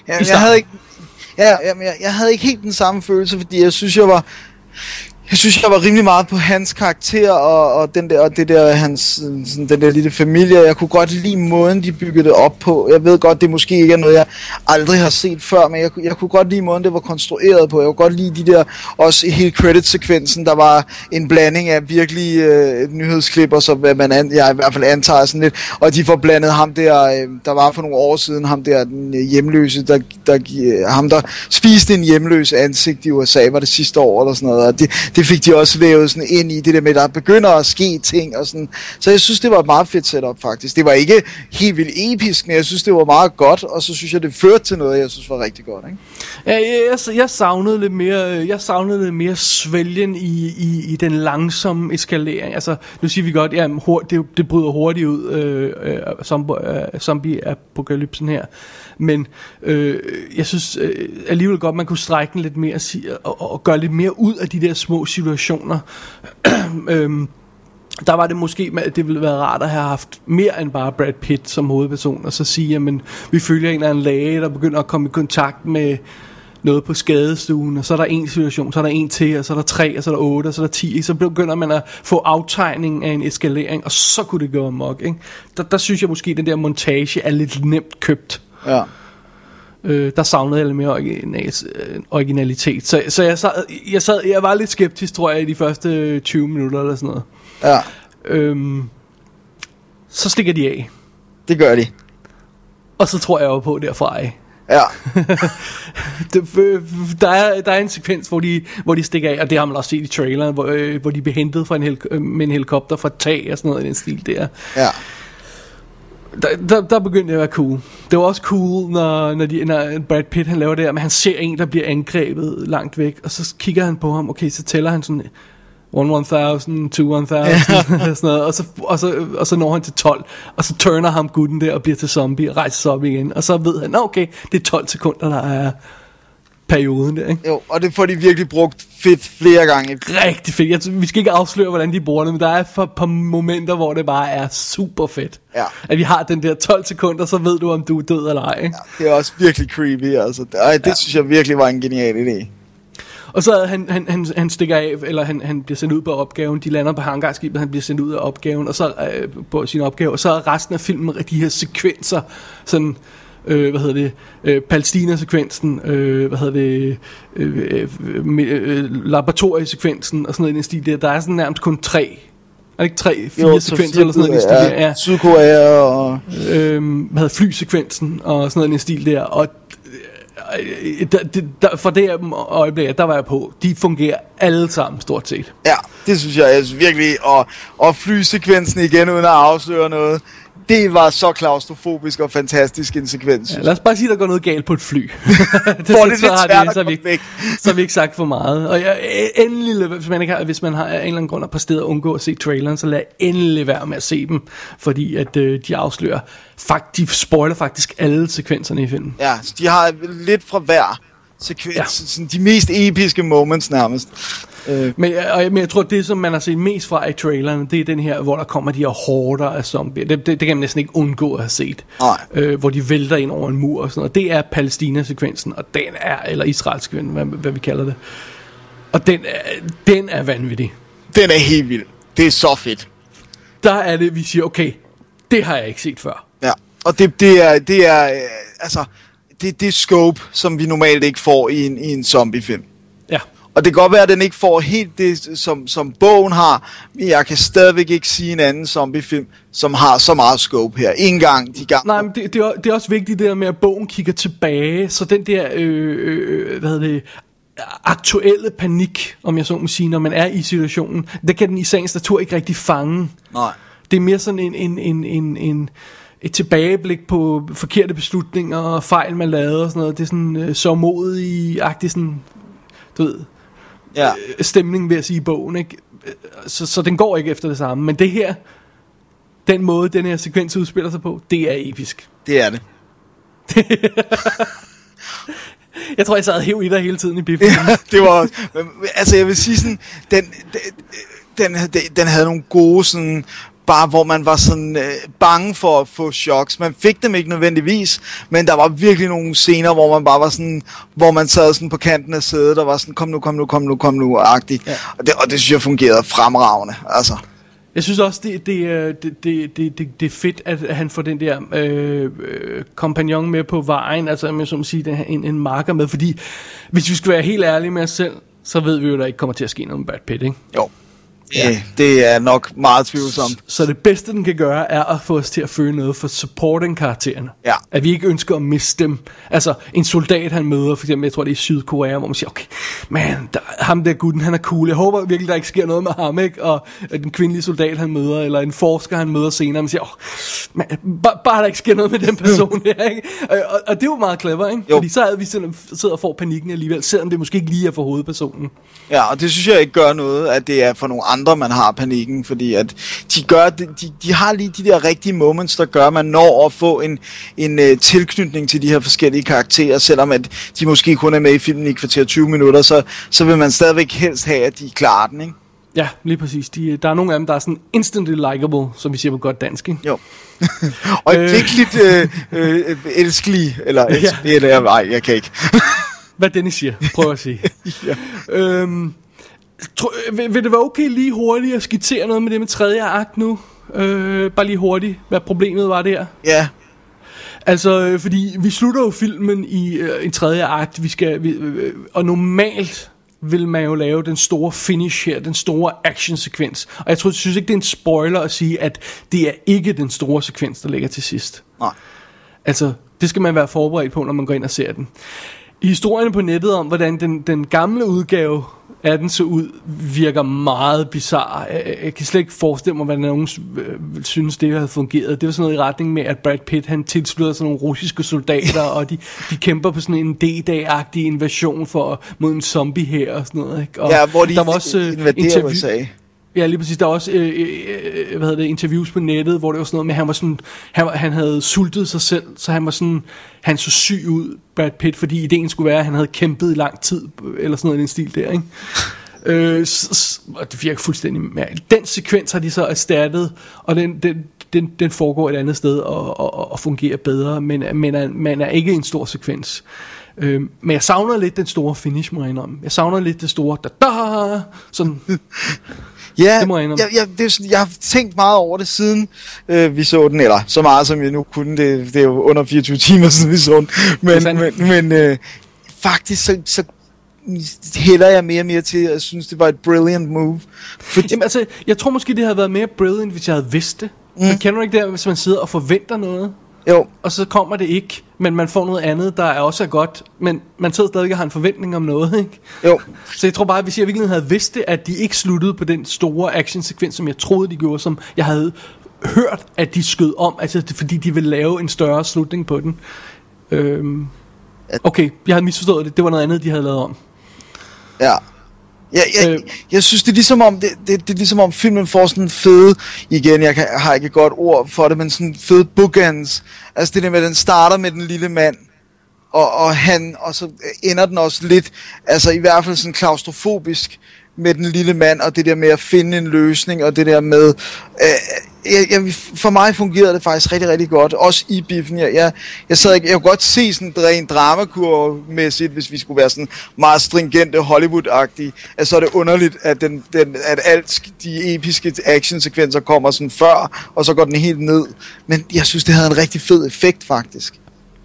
Ja, jeg havde ikke, ja, ja, men jeg, jeg havde ikke helt den samme følelse, fordi jeg synes, jeg var jeg synes, jeg var rimelig meget på hans karakter og, og, den der, og det der, hans, sådan, den der lille familie. Jeg kunne godt lide måden, de byggede det op på. Jeg ved godt, det måske ikke er noget, jeg aldrig har set før, men jeg, jeg kunne godt lide måden, det var konstrueret på. Jeg kunne godt lide de der, også hele credit-sekvensen, der var en blanding af virkelig øh, nyhedsklip, og så hvad man an, jeg i hvert fald antager sådan lidt, og de får blandet ham der, øh, der var for nogle år siden, ham der, den øh, hjemløse, der, der, øh, ham der spiste en hjemløs ansigt i USA, var det sidste år eller sådan noget, og det, det fik de også vævet sådan ind i det der med, der begynder at ske ting og sådan. Så jeg synes, det var et meget fedt setup faktisk. Det var ikke helt vildt episk, men jeg synes, det var meget godt, og så synes jeg, det førte til noget, jeg synes var rigtig godt. Ikke? Ja, jeg, jeg, jeg savnede lidt mere, øh, jeg savnede lidt mere svælgen i, i, i den langsomme eskalering. Altså, nu siger vi godt, ja, hurt, det, det bryder hurtigt ud, øh, øh, zombie, øh, zombie-apokalypsen her. Men øh, jeg synes øh, alligevel godt, man kunne strække den lidt mere og, og, og gøre lidt mere ud af de der små situationer. øhm, der var det måske, det ville være rart at have haft mere end bare Brad Pitt som hovedperson, og så sige, at vi følger en eller anden læge, der begynder at komme i kontakt med noget på skadestuen, og så er der en situation, så er der en til, og så er der tre, og så er der otte, og så er der ti, så begynder man at få aftegning af en eskalering, og så kunne det gå amok, ikke? Der, der synes jeg måske, at den der montage er lidt nemt købt. Ja. Øh, der savnede jeg lidt mere original, øh, originalitet. Så, så jeg, sad, jeg, sad, jeg var lidt skeptisk, tror jeg, i de første 20 minutter eller sådan noget. Ja. Øhm, så stikker de af. Det gør de. Og så tror jeg jo på derfra af. Ja. det, der, er, der er en sekvens, hvor de, hvor de stikker af, og det har man også set i traileren, hvor, øh, hvor de bliver hentet fra en hel, øh, med en helikopter fra tag og sådan noget i den stil der. Ja der, der, der begyndte det at være cool. Det var også cool, når, når, de, når Brad Pitt han laver det her, men han ser en, der bliver angrebet langt væk, og så kigger han på ham, okay, så tæller han sådan 1 1000, 2 1000, sådan noget, og så, og, så, og så når han til 12, og så turner ham gutten der og bliver til zombie og rejser sig op igen, og så ved han, okay, det er 12 sekunder, der er perioden der, ikke? Jo, og det får de virkelig brugt fedt flere gange. Rigtig fedt. Jeg, vi skal ikke afsløre, hvordan de bruger det, men der er et par momenter, hvor det bare er super fedt. Ja. At vi har den der 12 sekunder, så ved du, om du er død eller ej. Ikke? Ja, det er også virkelig creepy, altså. Ej, det ja. synes jeg virkelig var en genial idé. Og så han, han, han, han stikker af, eller han, han bliver sendt ud på opgaven. De lander på hangarskibet, han bliver sendt ud af opgaven, og så øh, på sin opgave. Og så er resten af filmen de her sekvenser, sådan øh, hvad hedder det, øh, Palæstina-sekvensen, øh, hvad hedder det, øh, øh, øh, laboratoriesekvensen og sådan noget i den stil der. Der er sådan nærmest kun tre er det ikke tre, fire jo, sekvenser eller sådan noget i stil der? Ja. Sydkorea og... Øhm, hvad hedder flysekvensen og sådan noget i stil der. Og øh, der, der, fra det øjeblik, der var jeg på, de fungerer alle sammen stort set. Ja, det synes jeg altså virkelig. Og, og flysekvensen igen, uden at afsløre noget det var så klaustrofobisk og fantastisk en sekvens. Ja, lad os bare sige, at der går noget galt på et fly. det, så, det så, har det, så, vi, ikke, så har vi ikke sagt for meget. Og jeg, endelig, hvis man, ikke har, hvis man har en eller anden grund på sted at undgå at se traileren, så lad endelig være med at se dem, fordi at øh, de afslører, fakt, de spoiler faktisk alle sekvenserne i filmen. Ja, de har lidt fra hver sekvens, ja. sådan de mest episke moments nærmest. Øh. Men, og, men jeg tror, det som man har set mest fra i traileren, det er den her, hvor der kommer de her horder af zombier. Det, det, det kan man næsten ikke undgå at have set. Nej. Øh, hvor de vælter ind over en mur og sådan noget. Det er Palæstina-sekvensen, og den er, eller Israel-sekvensen, hvad, hvad vi kalder det. Og den er, den er vanvittig. Den er helt vild. Det er så fedt. Der er det, vi siger, okay, det har jeg ikke set før. Ja, og det, det er, det er, øh, altså, det, det er scope, som vi normalt ikke får i en, i en zombiefilm. Og det kan godt være, at den ikke får helt det, som, som bogen har, men jeg kan stadigvæk ikke sige en anden zombiefilm, som har så meget scope her. En gang, de gang. Nej, men det, det, er, det er også vigtigt det der med, at bogen kigger tilbage, så den der, øh, øh, hvad hedder det, aktuelle panik, om jeg så må sige, når man er i situationen, det kan den i sagens natur ikke rigtig fange. Nej. Det er mere sådan en, en, en, en, en et tilbageblik på forkerte beslutninger og fejl, man lavede og sådan noget. Det er sådan øh, så modig-agtigt sådan, du ved, ja. øh, stemning ved at sige i bogen, ikke? Så, så den går ikke efter det samme. Men det her, den måde, den her sekvens udspiller sig på, det er episk. Det er det. jeg tror, jeg sad helt i dig hele tiden i biffen. Ja, det var Altså, jeg vil sige sådan, den, den, den, den havde nogle gode sådan bare hvor man var sådan øh, bange for at få choks. Man fik dem ikke nødvendigvis, men der var virkelig nogle scener, hvor man bare var sådan, hvor man sad sådan på kanten af sædet og var sådan, kom nu, kom nu, kom nu, kom nu, agtig. Ja. Og, det, og det synes jeg fungerede fremragende, altså. Jeg synes også, det, det, er- det, det, det, det, det er fedt, at han får den der øh, øh, kompagnon med på vejen, altså med, som sige, en, en marker med, fordi hvis vi skal være helt ærlige med os selv, så ved vi jo, at der ikke kommer til at ske noget med Brad Pitt, ikke? Jo. Ja. Det er nok meget tvivlsomt. Så det bedste, den kan gøre, er at få os til at føle noget for supporting-karaktererne. Ja. At vi ikke ønsker at miste dem. Altså, en soldat, han møder, for eksempel, jeg tror, det er i Sydkorea, hvor man siger, okay, man, der, ham der gutten, han er cool. Jeg håber virkelig, der ikke sker noget med ham, ikke? Og at den kvindelige soldat, han møder, eller en forsker, han møder senere, man siger, oh, man, bare, bare der ikke sker noget med den person der, ikke? Og, og, og det er jo meget clever, ikke? Jo. Fordi så er vi sådan, sidder og får panikken alligevel, selvom det måske ikke lige er for hovedpersonen. Ja, og det synes jeg ikke gør noget, at det er for nogle andre, man har panikken, fordi at de gør, de, de, har lige de der rigtige moments, der gør, at man når at få en, en uh, tilknytning til de her forskellige karakterer, selvom at de måske kun er med i filmen i kvarter 20 minutter, så, så vil man stadigvæk helst have, at de klarer den, ikke? Ja, lige præcis. De, der er nogle af dem, der er sådan instantly likable, som vi siger på godt dansk, ikke? Jo. og øh. lidt øh, øh, elskelig, eller, elsk, ja. eller nej, jeg kan ikke. Hvad Dennis siger, prøv at sige. ja. øhm, tro, vil, vil det være okay lige hurtigt at skitsere noget med det med tredje akt nu? Øh, bare lige hurtigt, hvad problemet var der. Ja, Altså, øh, fordi vi slutter jo filmen i øh, en tredje akt, vi skal, vi, øh, og normalt vil man jo lave den store finish her, den store actionsekvens. Og jeg tror, jeg synes ikke, det er en spoiler at sige, at det er ikke den store sekvens, der ligger til sidst. nej. Altså, det skal man være forberedt på, når man går ind og ser den. I historierne på nettet om, hvordan den, den gamle udgave af den så ud, virker meget bizarre. Jeg, jeg kan slet ikke forestille mig, hvordan nogen øh, synes, det havde fungeret. Det var sådan noget i retning med, at Brad Pitt, han tilslutter sådan nogle russiske soldater, og de, de kæmper på sådan en D-dag-agtig invasion for, mod en zombie her og sådan noget. Ikke? Og Ja, hvor de der var også, øh, invaderer interview- USA. Ja, lige præcis. Der er også øh, øh, øh, hvad hedder det, interviews på nettet, hvor det var sådan noget med, at han, var sådan, han, han havde sultet sig selv, så han var sådan, han så syg ud, Brad Pitt, fordi ideen skulle være, at han havde kæmpet i lang tid, eller sådan noget i den stil der, ikke? Øh, og det virker fuldstændig mærkeligt. Den sekvens har de så erstattet, og den, den, den, den foregår et andet sted og, og, og fungerer bedre, men, men er, man er ikke en stor sekvens. Øh, men jeg savner lidt den store finish, må jeg indrømme. Jeg savner lidt det store da-da, sådan, Ja, Det må jeg indrømme. jeg, jeg, det er sådan, jeg har tænkt meget over det siden øh, vi så den, eller så meget som jeg nu kunne, det, det er jo under 24 timer siden vi så den, men, men, men øh, faktisk så, så hælder jeg mere og mere til, at jeg synes, det var et brilliant move. Fordi, Jamen altså, jeg tror måske, det havde været mere brilliant, hvis jeg havde vidst det. Mm. Men kender du ikke det, hvis man sidder og forventer noget, jo, og så kommer det ikke, men man får noget andet, der er også er godt, men man sidder stadig og har en forventning om noget, ikke? jo, Så jeg tror bare, hvis jeg virkelig havde vidst det, at de ikke sluttede på den store actionsekvens, som jeg troede, de gjorde, som jeg havde hørt, at de skød om, altså fordi de ville lave en større slutning på den. Øhm, okay, jeg havde misforstået det, det var noget andet, de havde lavet om. ja. Jeg, jeg, Øh. jeg synes, det er ligesom om, det, det, det er ligesom om filmen får sådan en fede, igen, jeg kan, har ikke et godt ord for det, men sådan en fede bookends. Altså det der med, den starter med den lille mand, og, og han, og så ender den også lidt, altså i hvert fald sådan klaustrofobisk med den lille mand, og det der med at finde en løsning, og det der med, øh, jeg, jeg, for mig fungerede det faktisk rigtig, rigtig godt, også i biffen, jeg, jeg, jeg sad ikke, jeg kunne godt se sådan rent dramakurmæssigt, hvis vi skulle være sådan meget stringente Hollywood-agtige, at så er det underligt, at, den, den, at alt de episke actionsekvenser kommer sådan før, og så går den helt ned, men jeg synes, det havde en rigtig fed effekt faktisk.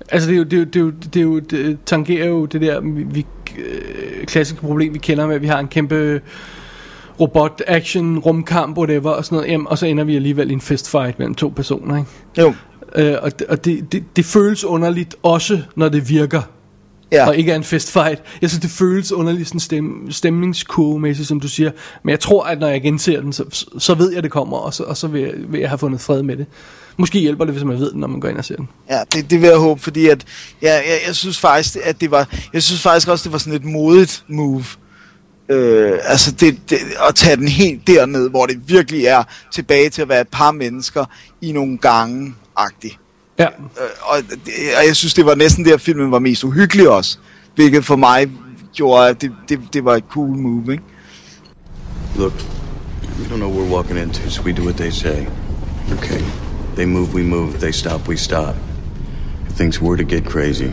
Altså det er jo, det er jo, det er jo, det er jo det tangerer jo det der vi, vi, øh, klassiske problem, vi kender med, at vi har en kæmpe robot, action, rumkamp, whatever, og sådan noget, jamen, og så ender vi alligevel i en fistfight mellem to personer, ikke? Jo, Øh, og det, og det, det, det føles underligt, også når det virker, ja. og ikke er en fistfight. Jeg synes, det føles underligt sådan stem, stemningskurvemæssigt, som du siger. Men jeg tror, at når jeg genser den, så, så ved jeg, at det kommer, og så, og så vil, jeg, vil jeg have fundet fred med det. Måske hjælper det, hvis man ved det, når man går ind og ser den. Ja, det, det vil jeg håbe, fordi at, ja, jeg, jeg synes faktisk, at det var, jeg synes faktisk også, det var sådan et modigt move. Øh, altså det, det, at tage den helt derned, hvor det virkelig er tilbage til at være et par mennesker i nogle gange agtigt. Ja, Øh, og, det, og jeg synes, det var næsten der, filmen var mest uhyggelig også. Hvilket for mig gjorde, at det, det, det var et cool move, ikke? Look, we don't know what we're walking into, so we do what they say. Okay. They move, we move. They stop, we stop. If things were to get crazy,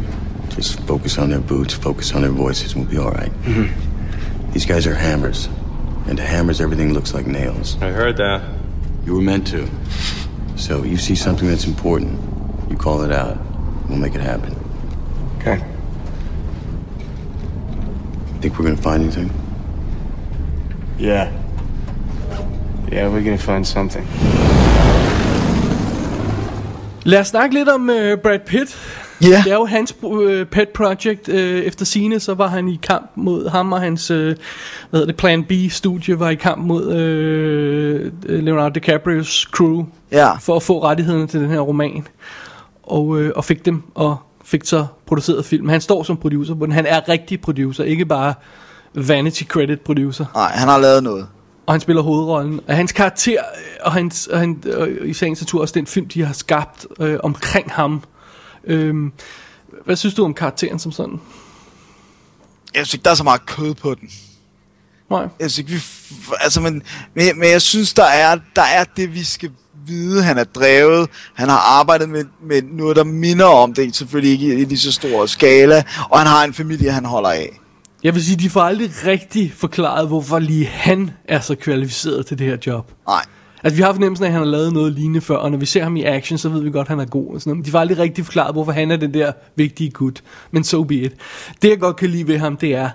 just focus on their boots, focus on their voices, we'll be all right. These guys are hammers. And to hammers, everything looks like nails. I heard that. You were meant to. So you see something that's important, you call it out. We'll make it happen. Okay. Think we're gonna find anything? Yeah. Yeah, we're gonna find something. Lad os snakke lidt om uh, Brad Pitt. Ja. Det er jo hans uh, pet project. Uh, efter sine så var han i kamp mod ham, og hans uh, hvad hedder det, Plan B-studie var i kamp mod uh, Leonardo DiCaprios crew. Ja. For at få rettighederne til den her roman. Og, uh, og fik dem, og fik så produceret film. Han står som producer på den. Han er rigtig producer, ikke bare vanity credit producer. Nej, han har lavet noget. Og han spiller hovedrollen. Og hans karakter, og, hans, og, han, og i sagens natur også den film, de har skabt øh, omkring ham. Øhm, hvad synes du om karakteren som sådan? Jeg synes ikke, der er så meget kød på den. Nej. Jeg synes ikke, vi... Altså, men, men, men jeg synes, der er, der er det, vi skal vide. Han er drevet. Han har arbejdet med, med noget, der minder om det. Selvfølgelig ikke i lige så stor skala. Og han har en familie, han holder af. Jeg vil sige, de får aldrig rigtig forklaret, hvorfor lige han er så kvalificeret til det her job. Nej. Altså, vi har fornemmelsen af, at han har lavet noget lignende før, og når vi ser ham i action, så ved vi godt, at han er god. Og sådan noget. Men de får aldrig rigtig forklaret, hvorfor han er den der vigtige gut. Men so be it. Det, jeg godt kan lide ved ham, det er,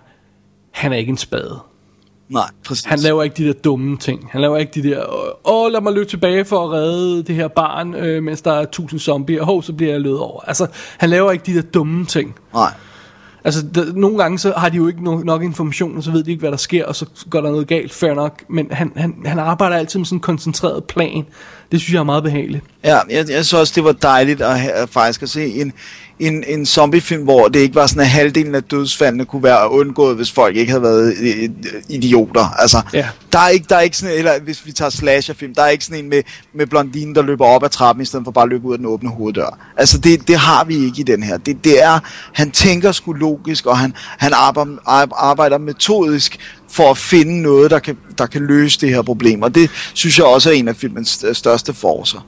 han er ikke en spade. Nej, præcis. Han laver ikke de der dumme ting. Han laver ikke de der, åh, lad mig løbe tilbage for at redde det her barn, øh, mens der er tusind zombier, hov, så bliver jeg løbet over. Altså, han laver ikke de der dumme ting. Nej. Altså, der, nogle gange så har de jo ikke nok, nok information, og så ved de ikke, hvad der sker, og så går der noget galt, fair nok. Men han, han, han arbejder altid med sådan en koncentreret plan. Det synes jeg er meget behageligt. Ja, jeg, jeg synes også, det var dejligt at, at faktisk at se en, en, en zombiefilm, hvor det ikke var sådan, at halvdelen af dødsfaldene kunne være undgået, hvis folk ikke havde været øh, øh, idioter. Altså, Ja. der, er ikke, der er ikke sådan, eller hvis vi tager slasherfilm, der er ikke sådan en med, med blondinen, der løber op ad trappen, i stedet for bare at løbe ud af den åbne hoveddør. Altså, det, det har vi ikke i den her. Det, det er, han tænker sgu logisk, og han, han arbejder, arbejder metodisk for at finde noget, der kan, der kan løse det her problem. Og det synes jeg også er en af filmens største forser.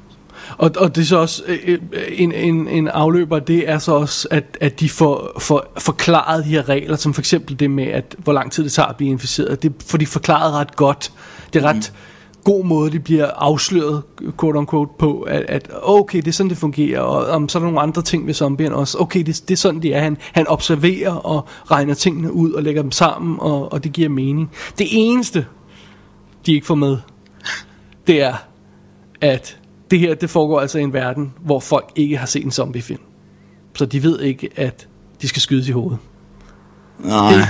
Og, og det er så også øh, øh, en, en, en afløber, det er så også, at, at de får, får forklaret de her regler, som for eksempel det med, at hvor lang tid det tager at blive inficeret. Det får de forklaret ret godt. Det er ret mm. god måde, det bliver afsløret, quote unquote, på, at, at okay, det er sådan, det fungerer, og om så er der nogle andre ting ved zombien også. Okay, det, det er sådan, det er. Han, han observerer og regner tingene ud og lægger dem sammen, og, og det giver mening. Det eneste, de ikke får med, det er, at det her, det foregår altså i en verden, hvor folk ikke har set en zombiefilm. Så de ved ikke, at de skal skydes i hovedet. Nej. Det,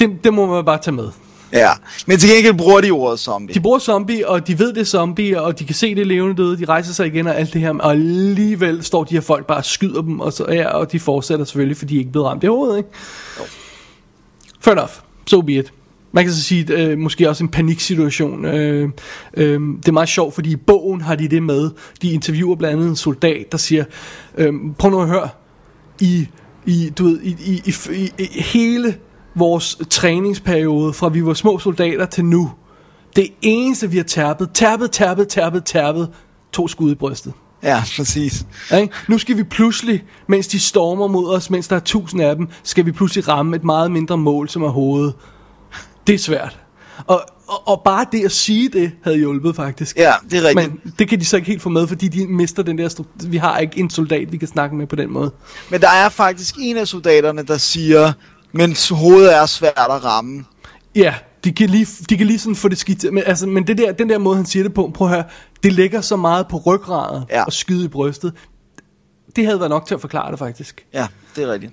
det, det må man bare tage med. Ja, men til gengæld bruger de ordet zombie. De bruger zombie, og de ved det er zombie, og de kan se det levende døde, de rejser sig igen og alt det her, og alligevel står de her folk bare og skyder dem, og, så, ja, og de fortsætter selvfølgelig, fordi de ikke er blevet ramt i hovedet, ikke? Fair enough, so be it. Man kan så sige, øh, måske også en paniksituation. Øh, øh, det er meget sjovt, fordi i bogen har de det med. De interviewer blandt andet en soldat, der siger, øh, prøv nu at høre, i, i, du ved, i, i, i, i, i hele vores træningsperiode, fra vi var små soldater til nu, det eneste vi har tærpet, tærpet, tærpet, tærpet, tærpet, to skud i brystet. Ja, præcis. Ikke? Nu skal vi pludselig, mens de stormer mod os, mens der er tusind af dem, skal vi pludselig ramme et meget mindre mål, som er hovedet. Det er svært. Og, og, og bare det at sige det, havde hjulpet faktisk. Ja, det er rigtigt. Men det kan de så ikke helt få med, fordi de mister den der... stru- Vi har ikke en soldat, vi kan snakke med på den måde. Men der er faktisk en af soldaterne, der siger, men hovedet er svært at ramme. Ja, de kan lige, de kan lige sådan få det skidt. Men, altså, men det der, den der måde, han siger det på, prøv at høre, det ligger så meget på ryggraden ja. og skyde i brystet. Det havde været nok til at forklare det faktisk. Ja, det er rigtigt.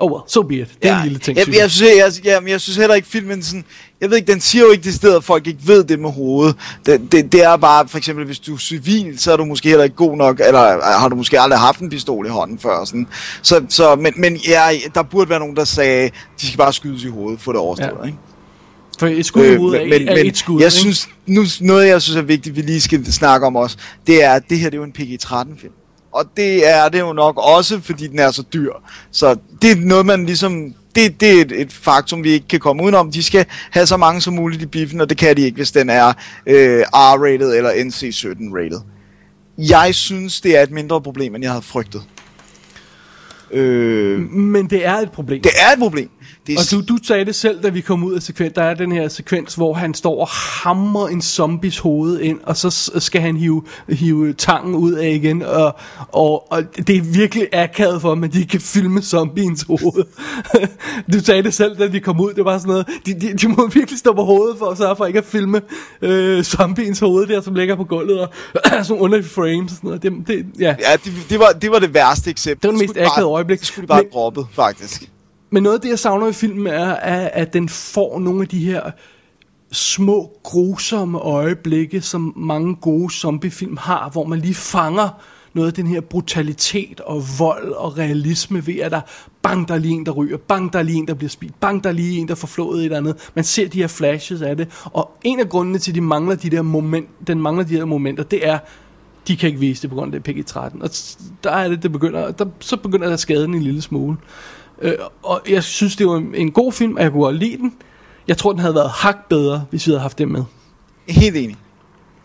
Oh well, so be it. Det er en lille ting. jeg, synes jeg, synes, jeg, jeg, jeg synes heller ikke filmen sådan, jeg ved ikke, den siger jo ikke det sted, at folk ikke ved det med hovedet. Det, det, det er bare, for eksempel, hvis du er civil, så er du måske heller ikke god nok, eller har du måske aldrig haft en pistol i hånden før. Sådan. Så, så, men, men ja, der burde være nogen, der sagde, de skal bare skydes i hovedet, få det overstået. Ja. Ikke? For et skud hovedet men, er, men, er men et skud. jeg ikke? synes, nu, noget jeg synes er vigtigt, vi lige skal snakke om også, det er, at det her det er jo en PG-13 film. Og det er det jo nok også, fordi den er så dyr. Så det er noget, man ligesom det, det er et, et faktum, vi ikke kan komme udenom. De skal have så mange som muligt i biffen, og det kan de ikke, hvis den er øh, R-rated eller NC-17-rated. Jeg synes, det er et mindre problem, end jeg havde frygtet. Øh, Men det er et problem. det er et problem. Det er Og du, du sagde det selv, da vi kom ud af sekvens. Der er den her sekvens, hvor han står og hammer en zombies hoved ind, og så skal han hive, hive tangen ud af igen. Og, og, og det er virkelig akavet for ham, at de kan filme zombiens hoved. du sagde det selv, da vi kom ud. Det var sådan noget. De, de, de må virkelig stå på hovedet for at sørge for ikke at filme øh, zombiens hoved der, som ligger på gulvet. Og sådan underlige frames og sådan noget. Det, det, ja. Ja, det, det, var, det var det værste eksempel. Det var det mest akavede øjeblik. Det skulle de bare have droppet, faktisk. Men noget af det, jeg savner i filmen, er, er, at den får nogle af de her små, grusomme øjeblikke, som mange gode zombiefilm har, hvor man lige fanger noget af den her brutalitet og vold og realisme ved, at der bang, der er lige en, der ryger, bang, der er lige en, der bliver spildt, bang, der er lige en, der får flået et eller andet. Man ser de her flashes af det, og en af grundene til, at de mangler de der moment, den mangler de her momenter, det er, de kan ikke vise det på grund af det PG-13. Og der er det, det begynder, der, så begynder der at skade den en lille smule. Øh, og jeg synes, det var en, en god film, og jeg kunne godt lide den. Jeg tror, den havde været hak bedre, hvis vi havde haft det med. Helt enig.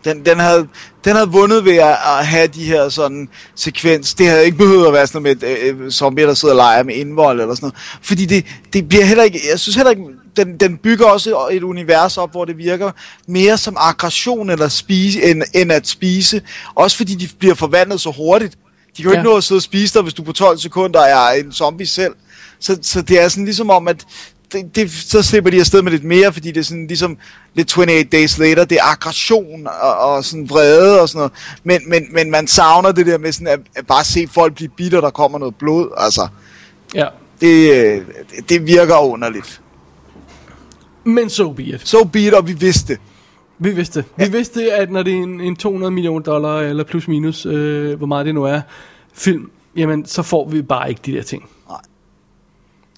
Den, den, havde, den havde vundet ved at, at have de her sådan sekvens. Det havde ikke behøvet at være sådan noget med øh, zombier, der sidder og leger med indvold eller sådan noget. Fordi det, det bliver heller ikke, jeg synes heller ikke, den, den bygger også et univers op, hvor det virker mere som aggression eller spise, end, end at spise. Også fordi de bliver forvandlet så hurtigt. De kan jo Ja. ikke nå at sidde og spise dig, hvis du på 12 sekunder er en zombie selv. Så, så det er sådan ligesom om, at det, det, så slipper de afsted med lidt mere, fordi det er sådan ligesom lidt 28 Days Later, det er aggression og, og sådan vrede og sådan noget. Men, men, men man savner det der med sådan at, at bare se folk blive bitter, der kommer noget blod. Altså, Ja. det, det, virker underligt. Men so be it. Så bitter, og vi vidste. Vi vidste. Vi vidste, at når det er en, en 200 millioner dollar, eller plus minus, øh, hvor meget det nu er, film, jamen, så får vi bare ikke de der ting.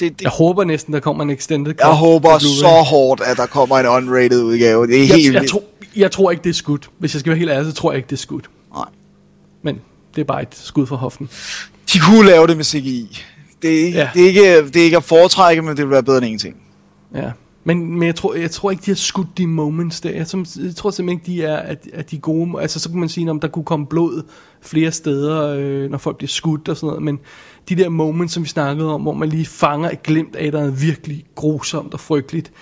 Det, det Jeg håber næsten, der kommer en extended cut jeg håber så hårdt, at der kommer en unrated udgave. Det er helt jeg, jeg, vildt. tror, jeg tror ikke, det er skudt. Hvis jeg skal være helt ærlig, så tror jeg ikke, det er skudt. Nej. Men det er bare et skud fra hoften. De kunne lave det med CGI. Det Ja. det, er ikke, det er ikke at foretrække, men det vil være bedre end ingenting. Ja. Men, men jeg, tror, jeg tror ikke, de har skudt de moments der. Jeg, som, jeg tror simpelthen ikke, de er, at, at de gode. Altså, så kunne man sige, om der kunne komme blod flere steder, øh, når folk bliver skudt og sådan noget. Men de der moments, som vi snakkede om, hvor man lige fanger et glimt af, der er virkelig grusomt og frygteligt.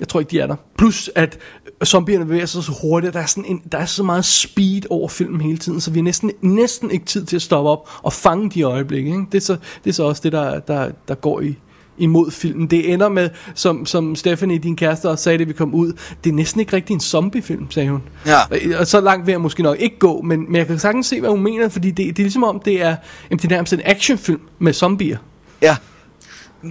Jeg tror ikke, de er der. Plus, at zombierne bevæger sig så hurtigt. Der er, sådan en, der er så meget speed over filmen hele tiden, så vi har næsten, næsten ikke tid til at stoppe op og fange de øjeblikke. Ikke? Det, er så, det er så også det, der, der, der går i, imod filmen. Det ender med, som, som Stephanie, din kæreste, også sagde, da vi kom ud, det er næsten ikke rigtig en zombiefilm, sagde hun. Ja. Og- så langt vil jeg måske nok ikke gå, men, men jeg kan sagtens se, hvad hun mener, fordi det, det er ligesom om, det er, jamen, det er nærmest en actionfilm med zombier. Ja.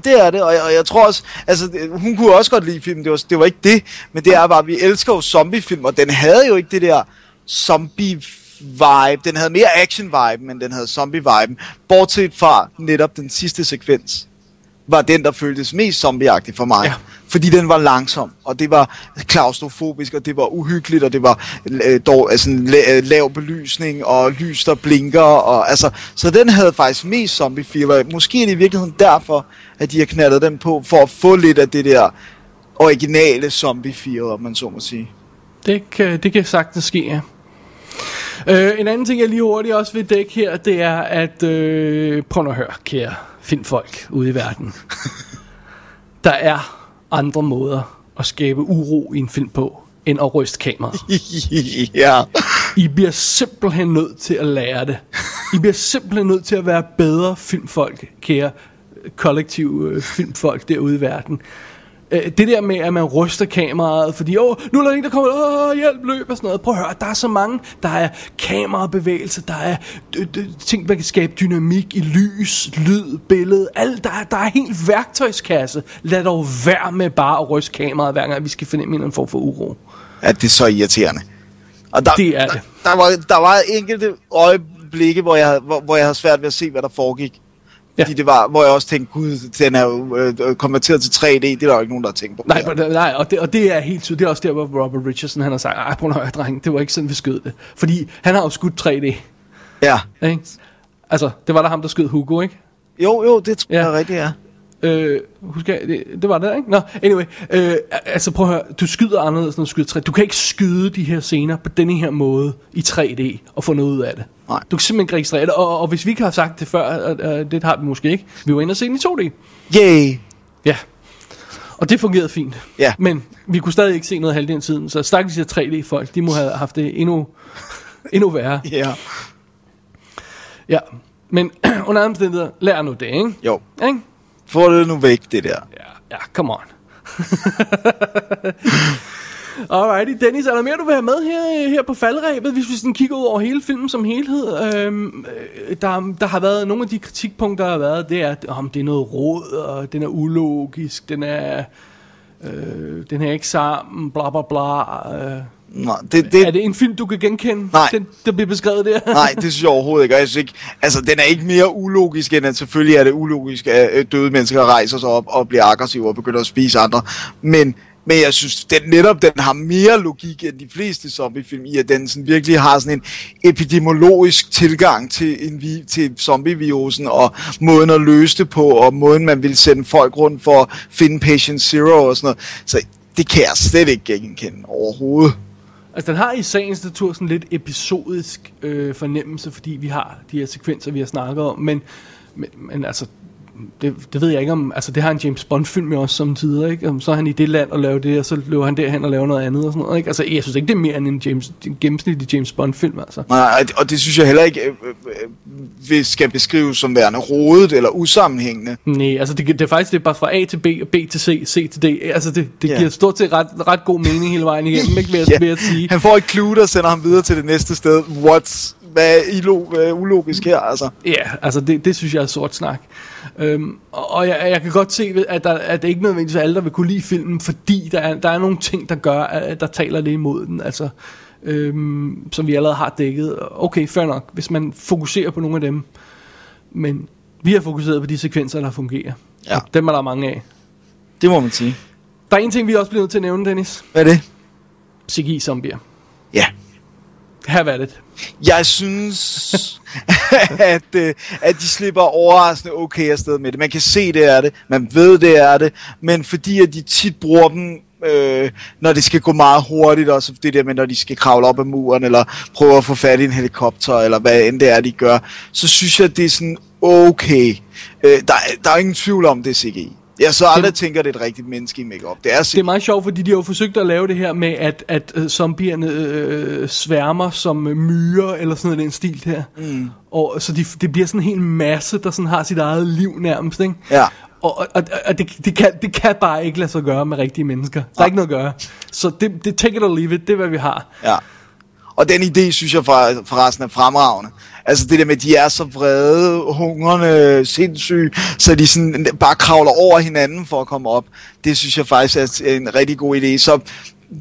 Det er det, og jeg, og jeg tror også, altså hun kunne også godt lide filmen, det var, det var ikke det, men det er bare, vi elsker jo zombiefilm, og den havde jo ikke det der zombie vibe, den havde mere action vibe, men den havde zombie vibe, bortset fra netop den sidste sekvens, var den, der føltes mest zombieagtig for mig. Ja. Fordi den var langsom, og det var klaustrofobisk, og det var uhyggeligt, og det var øh, dog, altså, la- øh, lav belysning, og lys, der blinker, og altså, så den havde faktisk mest zombie og måske er det i virkeligheden derfor, at de har knaldet den på, for at få lidt af det der originale zombie feel, om man så må sige. Det kan, det kan sagtens ske, ja. Øh, en anden ting, jeg lige hurtigt også vil dække her, det er, at... Øh, prøv at høre, kære filmfolk ude i verden. Der er andre måder at skabe uro i en film på, end at ryste kameraet. ja. I bliver simpelthen nødt til at lære det. I bliver simpelthen nødt til at være bedre filmfolk, kære øh, kollektiv øh, filmfolk derude i verden. Øh, Det der med, at man ryster kameraet, fordi åh, nu er der en, der kommer, åh, hjælp, løb og sådan noget. Prøv at høre, der er så mange, der er kamerabevægelser, der er ting, der kan skabe dynamik i lys, lyd, billede, alt, der, er, der er helt værktøjskasse. Lad dog være med bare at ryste kameraet, hver gang vi skal finde en eller anden form for uro. at det er så irriterende. Og der, Det er det. Der, der, var, der var enkelte øjeblikke, hvor jeg, hvor, hvor jeg havde svært ved at se, hvad der foregik. Ja. Fordi det var, hvor jeg også tænkte, gud, den er jo øh, konverteret til 3D, det er der jo ikke nogen, der har tænkt på. Nej, men, nej og, det, og det er helt tydeligt. Det er også der, hvor Robert Richardson han har sagt, ej, prøv at høre, dreng, det var ikke sådan, vi skød det. Fordi han har jo skudt 3D, Ja. ikke? Altså, det var der ham, der skød Hugo, ikke? Jo, jo, det tror Ja. jeg rigtigt, ja. Øh, husker jeg, det, det var det, ikke? Nå, anyway. Øh, altså prøv at høre, du skyder anderledes, når du skyder 3D. Du kan ikke skyde de her scener på denne her måde i 3D og få noget ud af det. Nej. Du kan simpelthen ikke registrere det, og, og hvis vi ikke har sagt det før, øh, det har vi måske ikke, vi var inde og se den i 2D. Yay! Ja. Og det fungerede fint. Ja. Men vi kunne stadig ikke se noget halvdelen tiden, så stakkels de her 3D-folk, de må have haft det endnu, endnu værre. Ja. Ja. Men under andre omstændigheder, lær nu det, ikke? Jo. Ikke? Få det nu væk, det der. Ja, ja, come on. Alrighty, Dennis, er der mere, du vil have med her, her på faldrebet, hvis vi sådan kigger ud over hele filmen som helhed? Øhm, øh, der, der har været nogle af de kritikpunkter, der har været, det er, om det er noget råd, og den er ulogisk, den er, øh, den er ikke sammen, bla bla bla. Øh. Nå, det, det, Er det en film, du kan genkende, Nej. den, der bliver beskrevet der? Nej, det synes jeg overhovedet ikke. Og jeg synes ikke, altså, den er ikke mere ulogisk, end at selvfølgelig er det ulogisk, at øh, døde mennesker rejser sig op og bliver aggressive og begynder at spise andre. Men, men jeg synes, den netop den har mere logik end de fleste zombiefilm i, at den sådan virkelig har sådan en epidemiologisk tilgang til, en, til zombievirusen og måden at løse det på, og måden man vil sende folk rundt for at finde patient zero og sådan noget. Så det kan jeg slet ikke genkende overhovedet. Altså, den har i sagens natur sådan lidt episodisk øh, fornemmelse, fordi vi har de her sekvenser, vi har snakket om, men, men, men altså, det, det ved jeg ikke om, altså det har en James Bond-film jo også som tider, ikke? Om Så er han i det land og laver det, og så løber han derhen og laver noget andet og sådan noget, ikke? Altså, jeg synes ikke, det er mere end en, James, en gennemsnitlig James Bond-film, altså. Nej, og det- synes jeg heller ikke øh, øh, øh, skal beskrives som værende rodet eller usammenhængende. Nej, altså det, det er faktisk det er bare fra A til B, og B til C, C til D. Altså det, det Ja. giver stort set ret, ret god mening hele vejen igennem, ikke? Vil jeg, vil jeg sige. Han får et clue, der sender ham videre til det næste sted. What's, hvad er, ilo, er ulogisk her, altså? Ja, altså det, det synes jeg er sort snak. Øhm, og jeg, jeg kan godt se, at, der, at det ikke nødvendigvis er alle, der vil kunne lide filmen, fordi der er, der er nogle ting, der gør, at der taler lidt imod den, altså, øhm, som vi allerede har dækket. Okay, fair nok, hvis man fokuserer på nogle af dem. Men vi har fokuseret på de sekvenser, der fungerer. Ja. Og dem er der mange af. Det må man sige. Der er en ting, vi også bliver nødt til at nævne, Dennis. Hvad er det? CGI-zombier. Ja. Have at it. Jeg synes, at, øh, at de slipper overraskende okay afsted med det. Man kan se, det er det. Man ved, det er det. Men fordi at de tit bruger dem, øh, når det skal gå meget hurtigt, også det der med, når de skal kravle op ad muren, eller prøve at få fat i en helikopter, eller hvad end det er, de gør, så synes jeg, det er sådan okay. Øh, der, der er ingen tvivl om, det er CGI. Jeg så aldrig tænker, det er et rigtigt menneske i makeup. Det er Det er meget sjovt, fordi de har jo forsøgt at lave det her med, at, at øh, zombierne øh, sværmer som øh, myrer, eller sådan noget den stil her. Mm. Og så de, det bliver sådan en hel masse, der sådan har sit eget liv nærmest, ikke? Ja. Og, og, og det, det, kan, det kan bare ikke lade sig gøre med rigtige mennesker. Der er ikke noget at gøre. Så det, det take it or leave it, det er hvad vi har. Ja. Og den idé, synes jeg for, forresten er fremragende. Altså det der med, at de er så vrede, hungrende, sindssyge, så de sådan bare kravler over hinanden for at komme op. Det synes jeg faktisk er en rigtig god idé. Så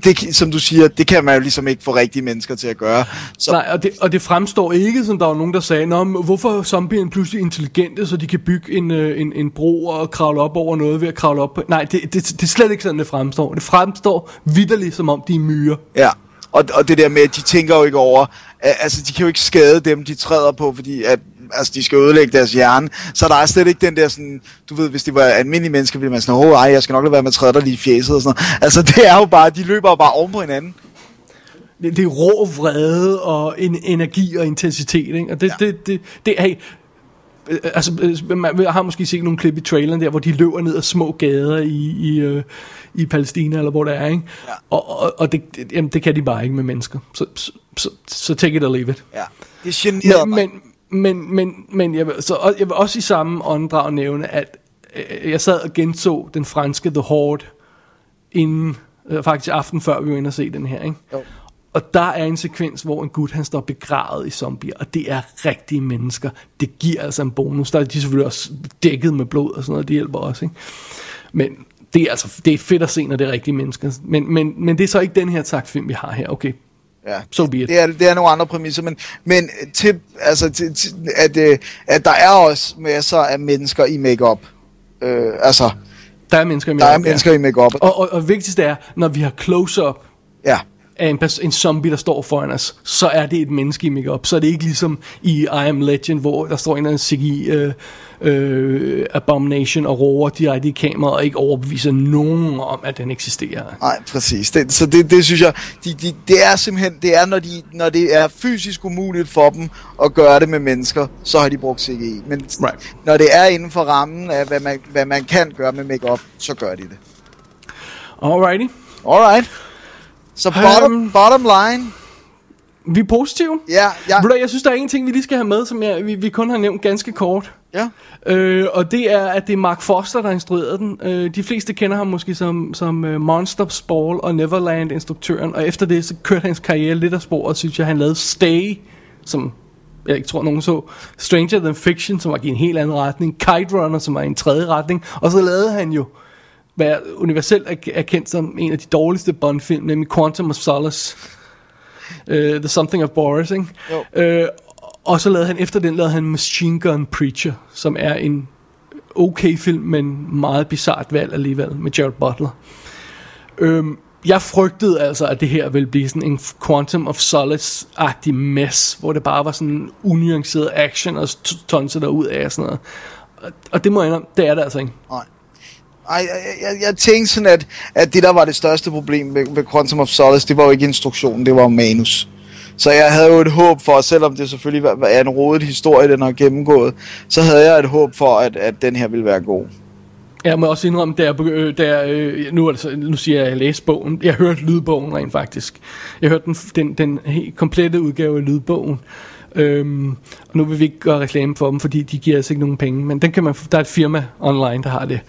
det, som du siger, det kan man jo ligesom ikke få rigtige mennesker til at gøre. Så, Nej, og det, og det fremstår ikke, som der var nogen, der sagde, Nå, men hvorfor er zombierne pludselig intelligente, så de kan bygge en, øh, en, en bro og kravle op over noget ved at kravle op på... Nej, det, det, det er slet ikke sådan, det fremstår. Det fremstår vidderligt, som om de er myrer. Ja, og, og det der med, at de tænker jo ikke over, altså de kan jo ikke skade dem, de træder på, fordi at, altså, de skal ødelægge deres hjerne. Så der er slet ikke den der sådan, du ved, hvis det var almindelige mennesker, ville man sådan, åh ej, jeg skal nok lade være med at træde dig lige i fjeset og sådan noget. Altså det er jo bare, de løber jo bare oven på hinanden. Det, det er rå vrede og en, energi og intensitet, ikke? Og det, ja. det, det, det, hey, altså, øh, man har måske set nogle klip i traileren der, hvor de løber ned ad små gader i, i, øh, i Palæstina, eller hvor det er, ikke? Ja. Og, og, og det, jamen, det kan de bare ikke med mennesker. Så, så, så, så take it or leave it. Ja, det generer Men, mig. men, men, men, men jeg, vil, så, jeg vil også i samme åndedrag nævne, at øh, jeg sad og genså den franske The Horde, inden, øh, faktisk aften før vi var inde og se den her, ikke? Jo. Og der er en sekvens, hvor en gut han står begravet i zombier, og det er rigtige mennesker. Det giver altså en bonus. Der er de selvfølgelig også dækket med blod og sådan noget, det hjælper også, ikke? Men det er altså det er fedt at se, når det er rigtige mennesker. Men, men, men det er så ikke den her takt film, vi har her. Okay, Ja. so be it. Det er, det er nogle andre præmisser, men, men til, altså, til, til, at, øh, at der er også masser af mennesker i makeup. Øh, altså, Der er mennesker i der er makeup, ja. mennesker i makeup. Og, og, og vigtigst er, når vi har close-up, Ja, af en, en zombie, der står foran os, så er det et menneske i makeup. Så er det ikke ligesom i I Am Legend, hvor der står en eller anden CGI øh, øh, Abomination og roer direkte i kameraet, og ikke overbeviser nogen om, at den eksisterer. Nej, præcis. Det, så det, det synes jeg, de, de, det er simpelthen, det er, når, de, når det er fysisk umuligt for dem at gøre det med mennesker, så har de brugt CGI. Men Right. når det er inden for rammen af, hvad man, hvad man kan gøre med makeup, så gør de det. Alrighty. Alright. Så bottom, Øhm. bottom line, Vi er positive. ja, ja, Ved du Jeg synes, der er en ting, vi lige skal have med, som jeg, vi, vi kun har nævnt ganske kort. ja. Øh, og det er, at det er Mark Foster, der har instrueret den. Øh, de fleste kender ham måske som, som uh, Monsters Ball og Neverland-instruktøren. Og efter det, så kørte hans karriere lidt af sporet, synes jeg. Han lavede Stay, som jeg ikke tror, nogen så. Stranger Than Fiction, som var i en helt anden retning. Kite Runner, som var i en tredje retning. Og så lavede han jo, hvad universelt er, er kendt som en af de dårligste Bond-film, nemlig Quantum of Solace. Uh, The Something of Boris, ikke? Jo. Øh, og så lavede han, efter den lavede han Machine Gun Preacher, som er en okay film, men meget bizart valg alligevel, med Jared Butler. Øhm, jeg frygtede altså, at det her ville blive sådan en Quantum of Solace-agtig mess, hvor det bare var sådan unuanceret action og tonser der ud af og sådan noget. Og, og det må jeg indrømme, det er det altså ikke. Nej. Ej, jeg, jeg, jeg tænkte sådan, at, at det der var det største problem med, med Quantum of Solace, det var jo ikke instruktionen, det var manus. Så jeg havde jo et håb for, selvom det selvfølgelig var- var en rodet historie, den har gennemgået, så havde jeg et håb for, at, at den her ville være god. Jeg må også indrømme, da jeg, øh, da jeg øh, nu, er det så, nu siger jeg, at jeg læste bogen. Jeg hørte lydbogen rent faktisk. Jeg hørte den, den, den helt komplette udgave af lydbogen. Øhm, og nu vil vi ikke gøre reklame for dem, fordi de giver os ikke nogen penge. Men den kan man, der er et firma online, der har det.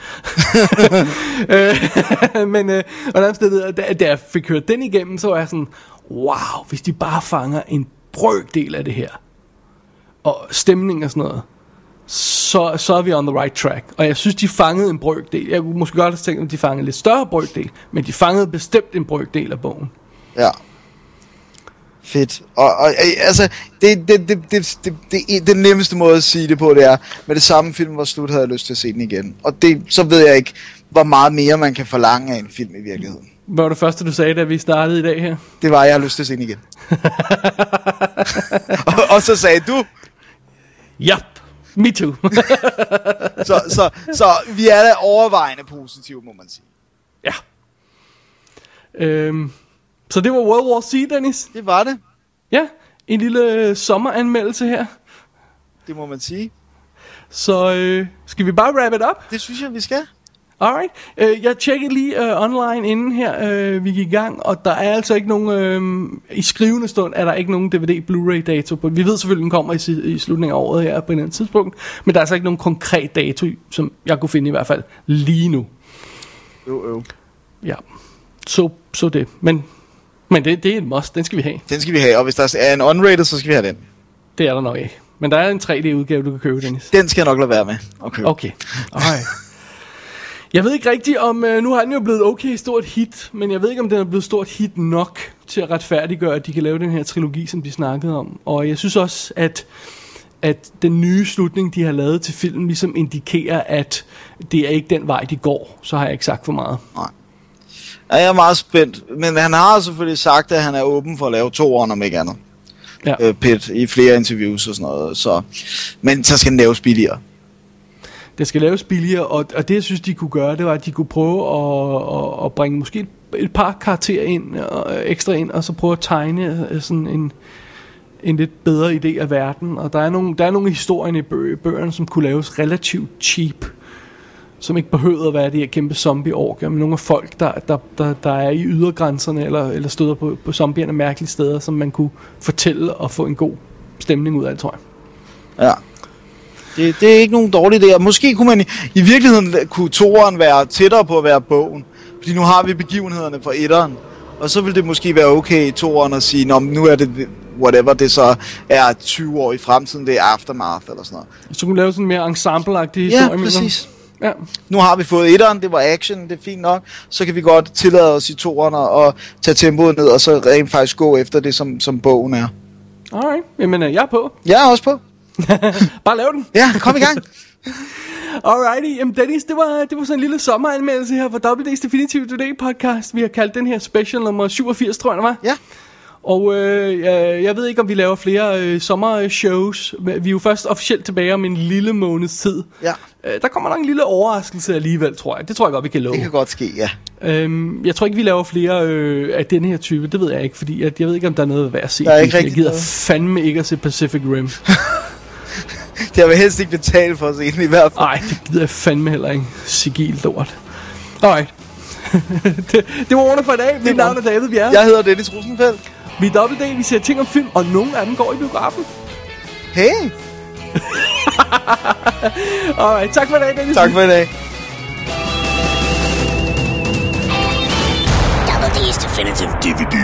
øh, men øh, hvordan steder, da, da jeg fik hørt den igennem, så var jeg sådan, wow, hvis de bare fanger en brøkdel af det her, og stemning og sådan noget, så, så er vi on the right track. Og jeg synes, de fangede en brøkdel. Jeg kunne måske godt have tænkt, at de fangede lidt større brøkdel, men de fangede bestemt en brøkdel af bogen. Ja. Fedt. Og, og altså, det, det, det, det, det, det, det nemmeste måde at sige det på, det er, med det samme film var slut, havde jeg lyst til at se den igen. Og det, så ved jeg ikke, hvor meget mere man kan forlange af en film i virkeligheden. Hvad var det første, du sagde, da vi startede i dag her? Det var, at jeg har lyst til at se den igen. og, og så sagde du, Ja, me too. så, så, så vi er da overvejende positive, må man sige. ja. Øhm, så det var World War C, Dennis. Det var det. Ja, en lille øh, sommeranmeldelse her. Det må man sige. Så øh, skal vi bare wrap it up? Det synes jeg, vi skal. Alright. Uh, jeg tjekkede lige uh, online inden her, uh, vi gik i gang, og der er altså ikke nogen, uh, i skrivende stund er der ikke nogen DVD Blu-ray dato på. Vi ved selvfølgelig, den kommer i, i slutningen af året her på en anden tidspunkt, men der er altså ikke nogen konkret dato, som jeg kunne finde i hvert fald lige nu. Jo, jo. Ja, så, så det. Men, men det, det er en must, den skal vi have. Den skal vi have, og hvis der er en unrated, så skal vi have den. Det er der nok ikke. Men der er en 3D-udgave, du kan købe, Dennis. Den skal jeg nok lade være med. Okay. Okay. Alright. Jeg ved ikke rigtigt om, øh, nu har den jo blevet okay stort hit, men jeg ved ikke om den er blevet stort hit nok til at retfærdiggøre, at de kan lave den her trilogi, som de snakkede om. Og jeg synes også, at, at den nye slutning, de har lavet til filmen, ligesom indikerer, at det er ikke den vej, de går. Så har jeg ikke sagt for meget. Ja, jeg er meget spændt. Men han har selvfølgelig sagt, at han er åben for at lave to om ikke andet. Ja. Øh, Pitt, i flere interviews og sådan noget. Så. Men så skal den laves billigere. Det skal laves billigere, og, og det jeg synes, de kunne gøre, det var, at de kunne prøve at, at, at bringe måske et, et par karakterer ind, og, ekstra ind, og så prøve at tegne øh, sådan en, en lidt bedre idé af verden. Og der er nogle, der er nogle historier i bø, bøgerne, som kunne laves relativt cheap, som ikke behøvede at være de her kæmpe zombie-orker, men nogle af folk, der, der, der, der er i ydergrænserne, eller, eller støder på, på zombierne mærkelige steder, som man kunne fortælle og få en god stemning ud af, tror jeg. Ja. Det, det er ikke nogen dårlig idé. Måske kunne man i, i virkeligheden kunne toeren være tættere på at være bogen. Fordi nu har vi begivenhederne fra etteren. Og så vil det måske være okay i toeren at sige, Nå, nu er det whatever det så er 20 år i fremtiden, det er aftermath eller sådan noget. Så kunne lave sådan en mere ensemble-agtig Ja, historie. dem. præcis. Ja. Nu har vi fået etteren, det var action, det er fint nok. Så kan vi godt tillade os i toeren og tage tempoet ned, og så rent faktisk gå efter det, som, som bogen er. Alright, jamen øh, jeg er på. Jeg er også på. Bare lav den. Ja, kom i gang. Alrighty, jamen Dennis, det var, det var sådan en lille sommeranmeldelse her for WD's Definitive Today podcast. Vi har kaldt den her special nummer 87, tror jeg, det var. Ja. Og øh, jeg, jeg ved ikke, om vi laver flere øh, sommershows. Vi er jo først officielt tilbage om en lille måneds tid. Ja. Øh, der kommer nok en lille overraskelse alligevel, tror jeg. Det tror jeg godt, vi kan love. Det kan godt ske, ja. Øhm, jeg tror ikke, vi laver flere øh, af den her type. Det ved jeg ikke, fordi at, jeg ved ikke, om der er noget værd at se. Der er ikke jeg gider noget. fandme ikke at se Pacific Rim. Det har vi helst ikke betalt for at se den i hvert fald. Nej, det gider jeg fandme heller ikke. Sigil lort. Alright. det, det var ordene for i dag. Mit navn er David Bjerre. Jeg hedder Dennis Rosenfeldt. Vi er Double D, vi ser ting om film, og nogle af dem går i biografen. Hey, Alright, tak for i dag, Dennis. tak for i dag. Double D's Definitive DVD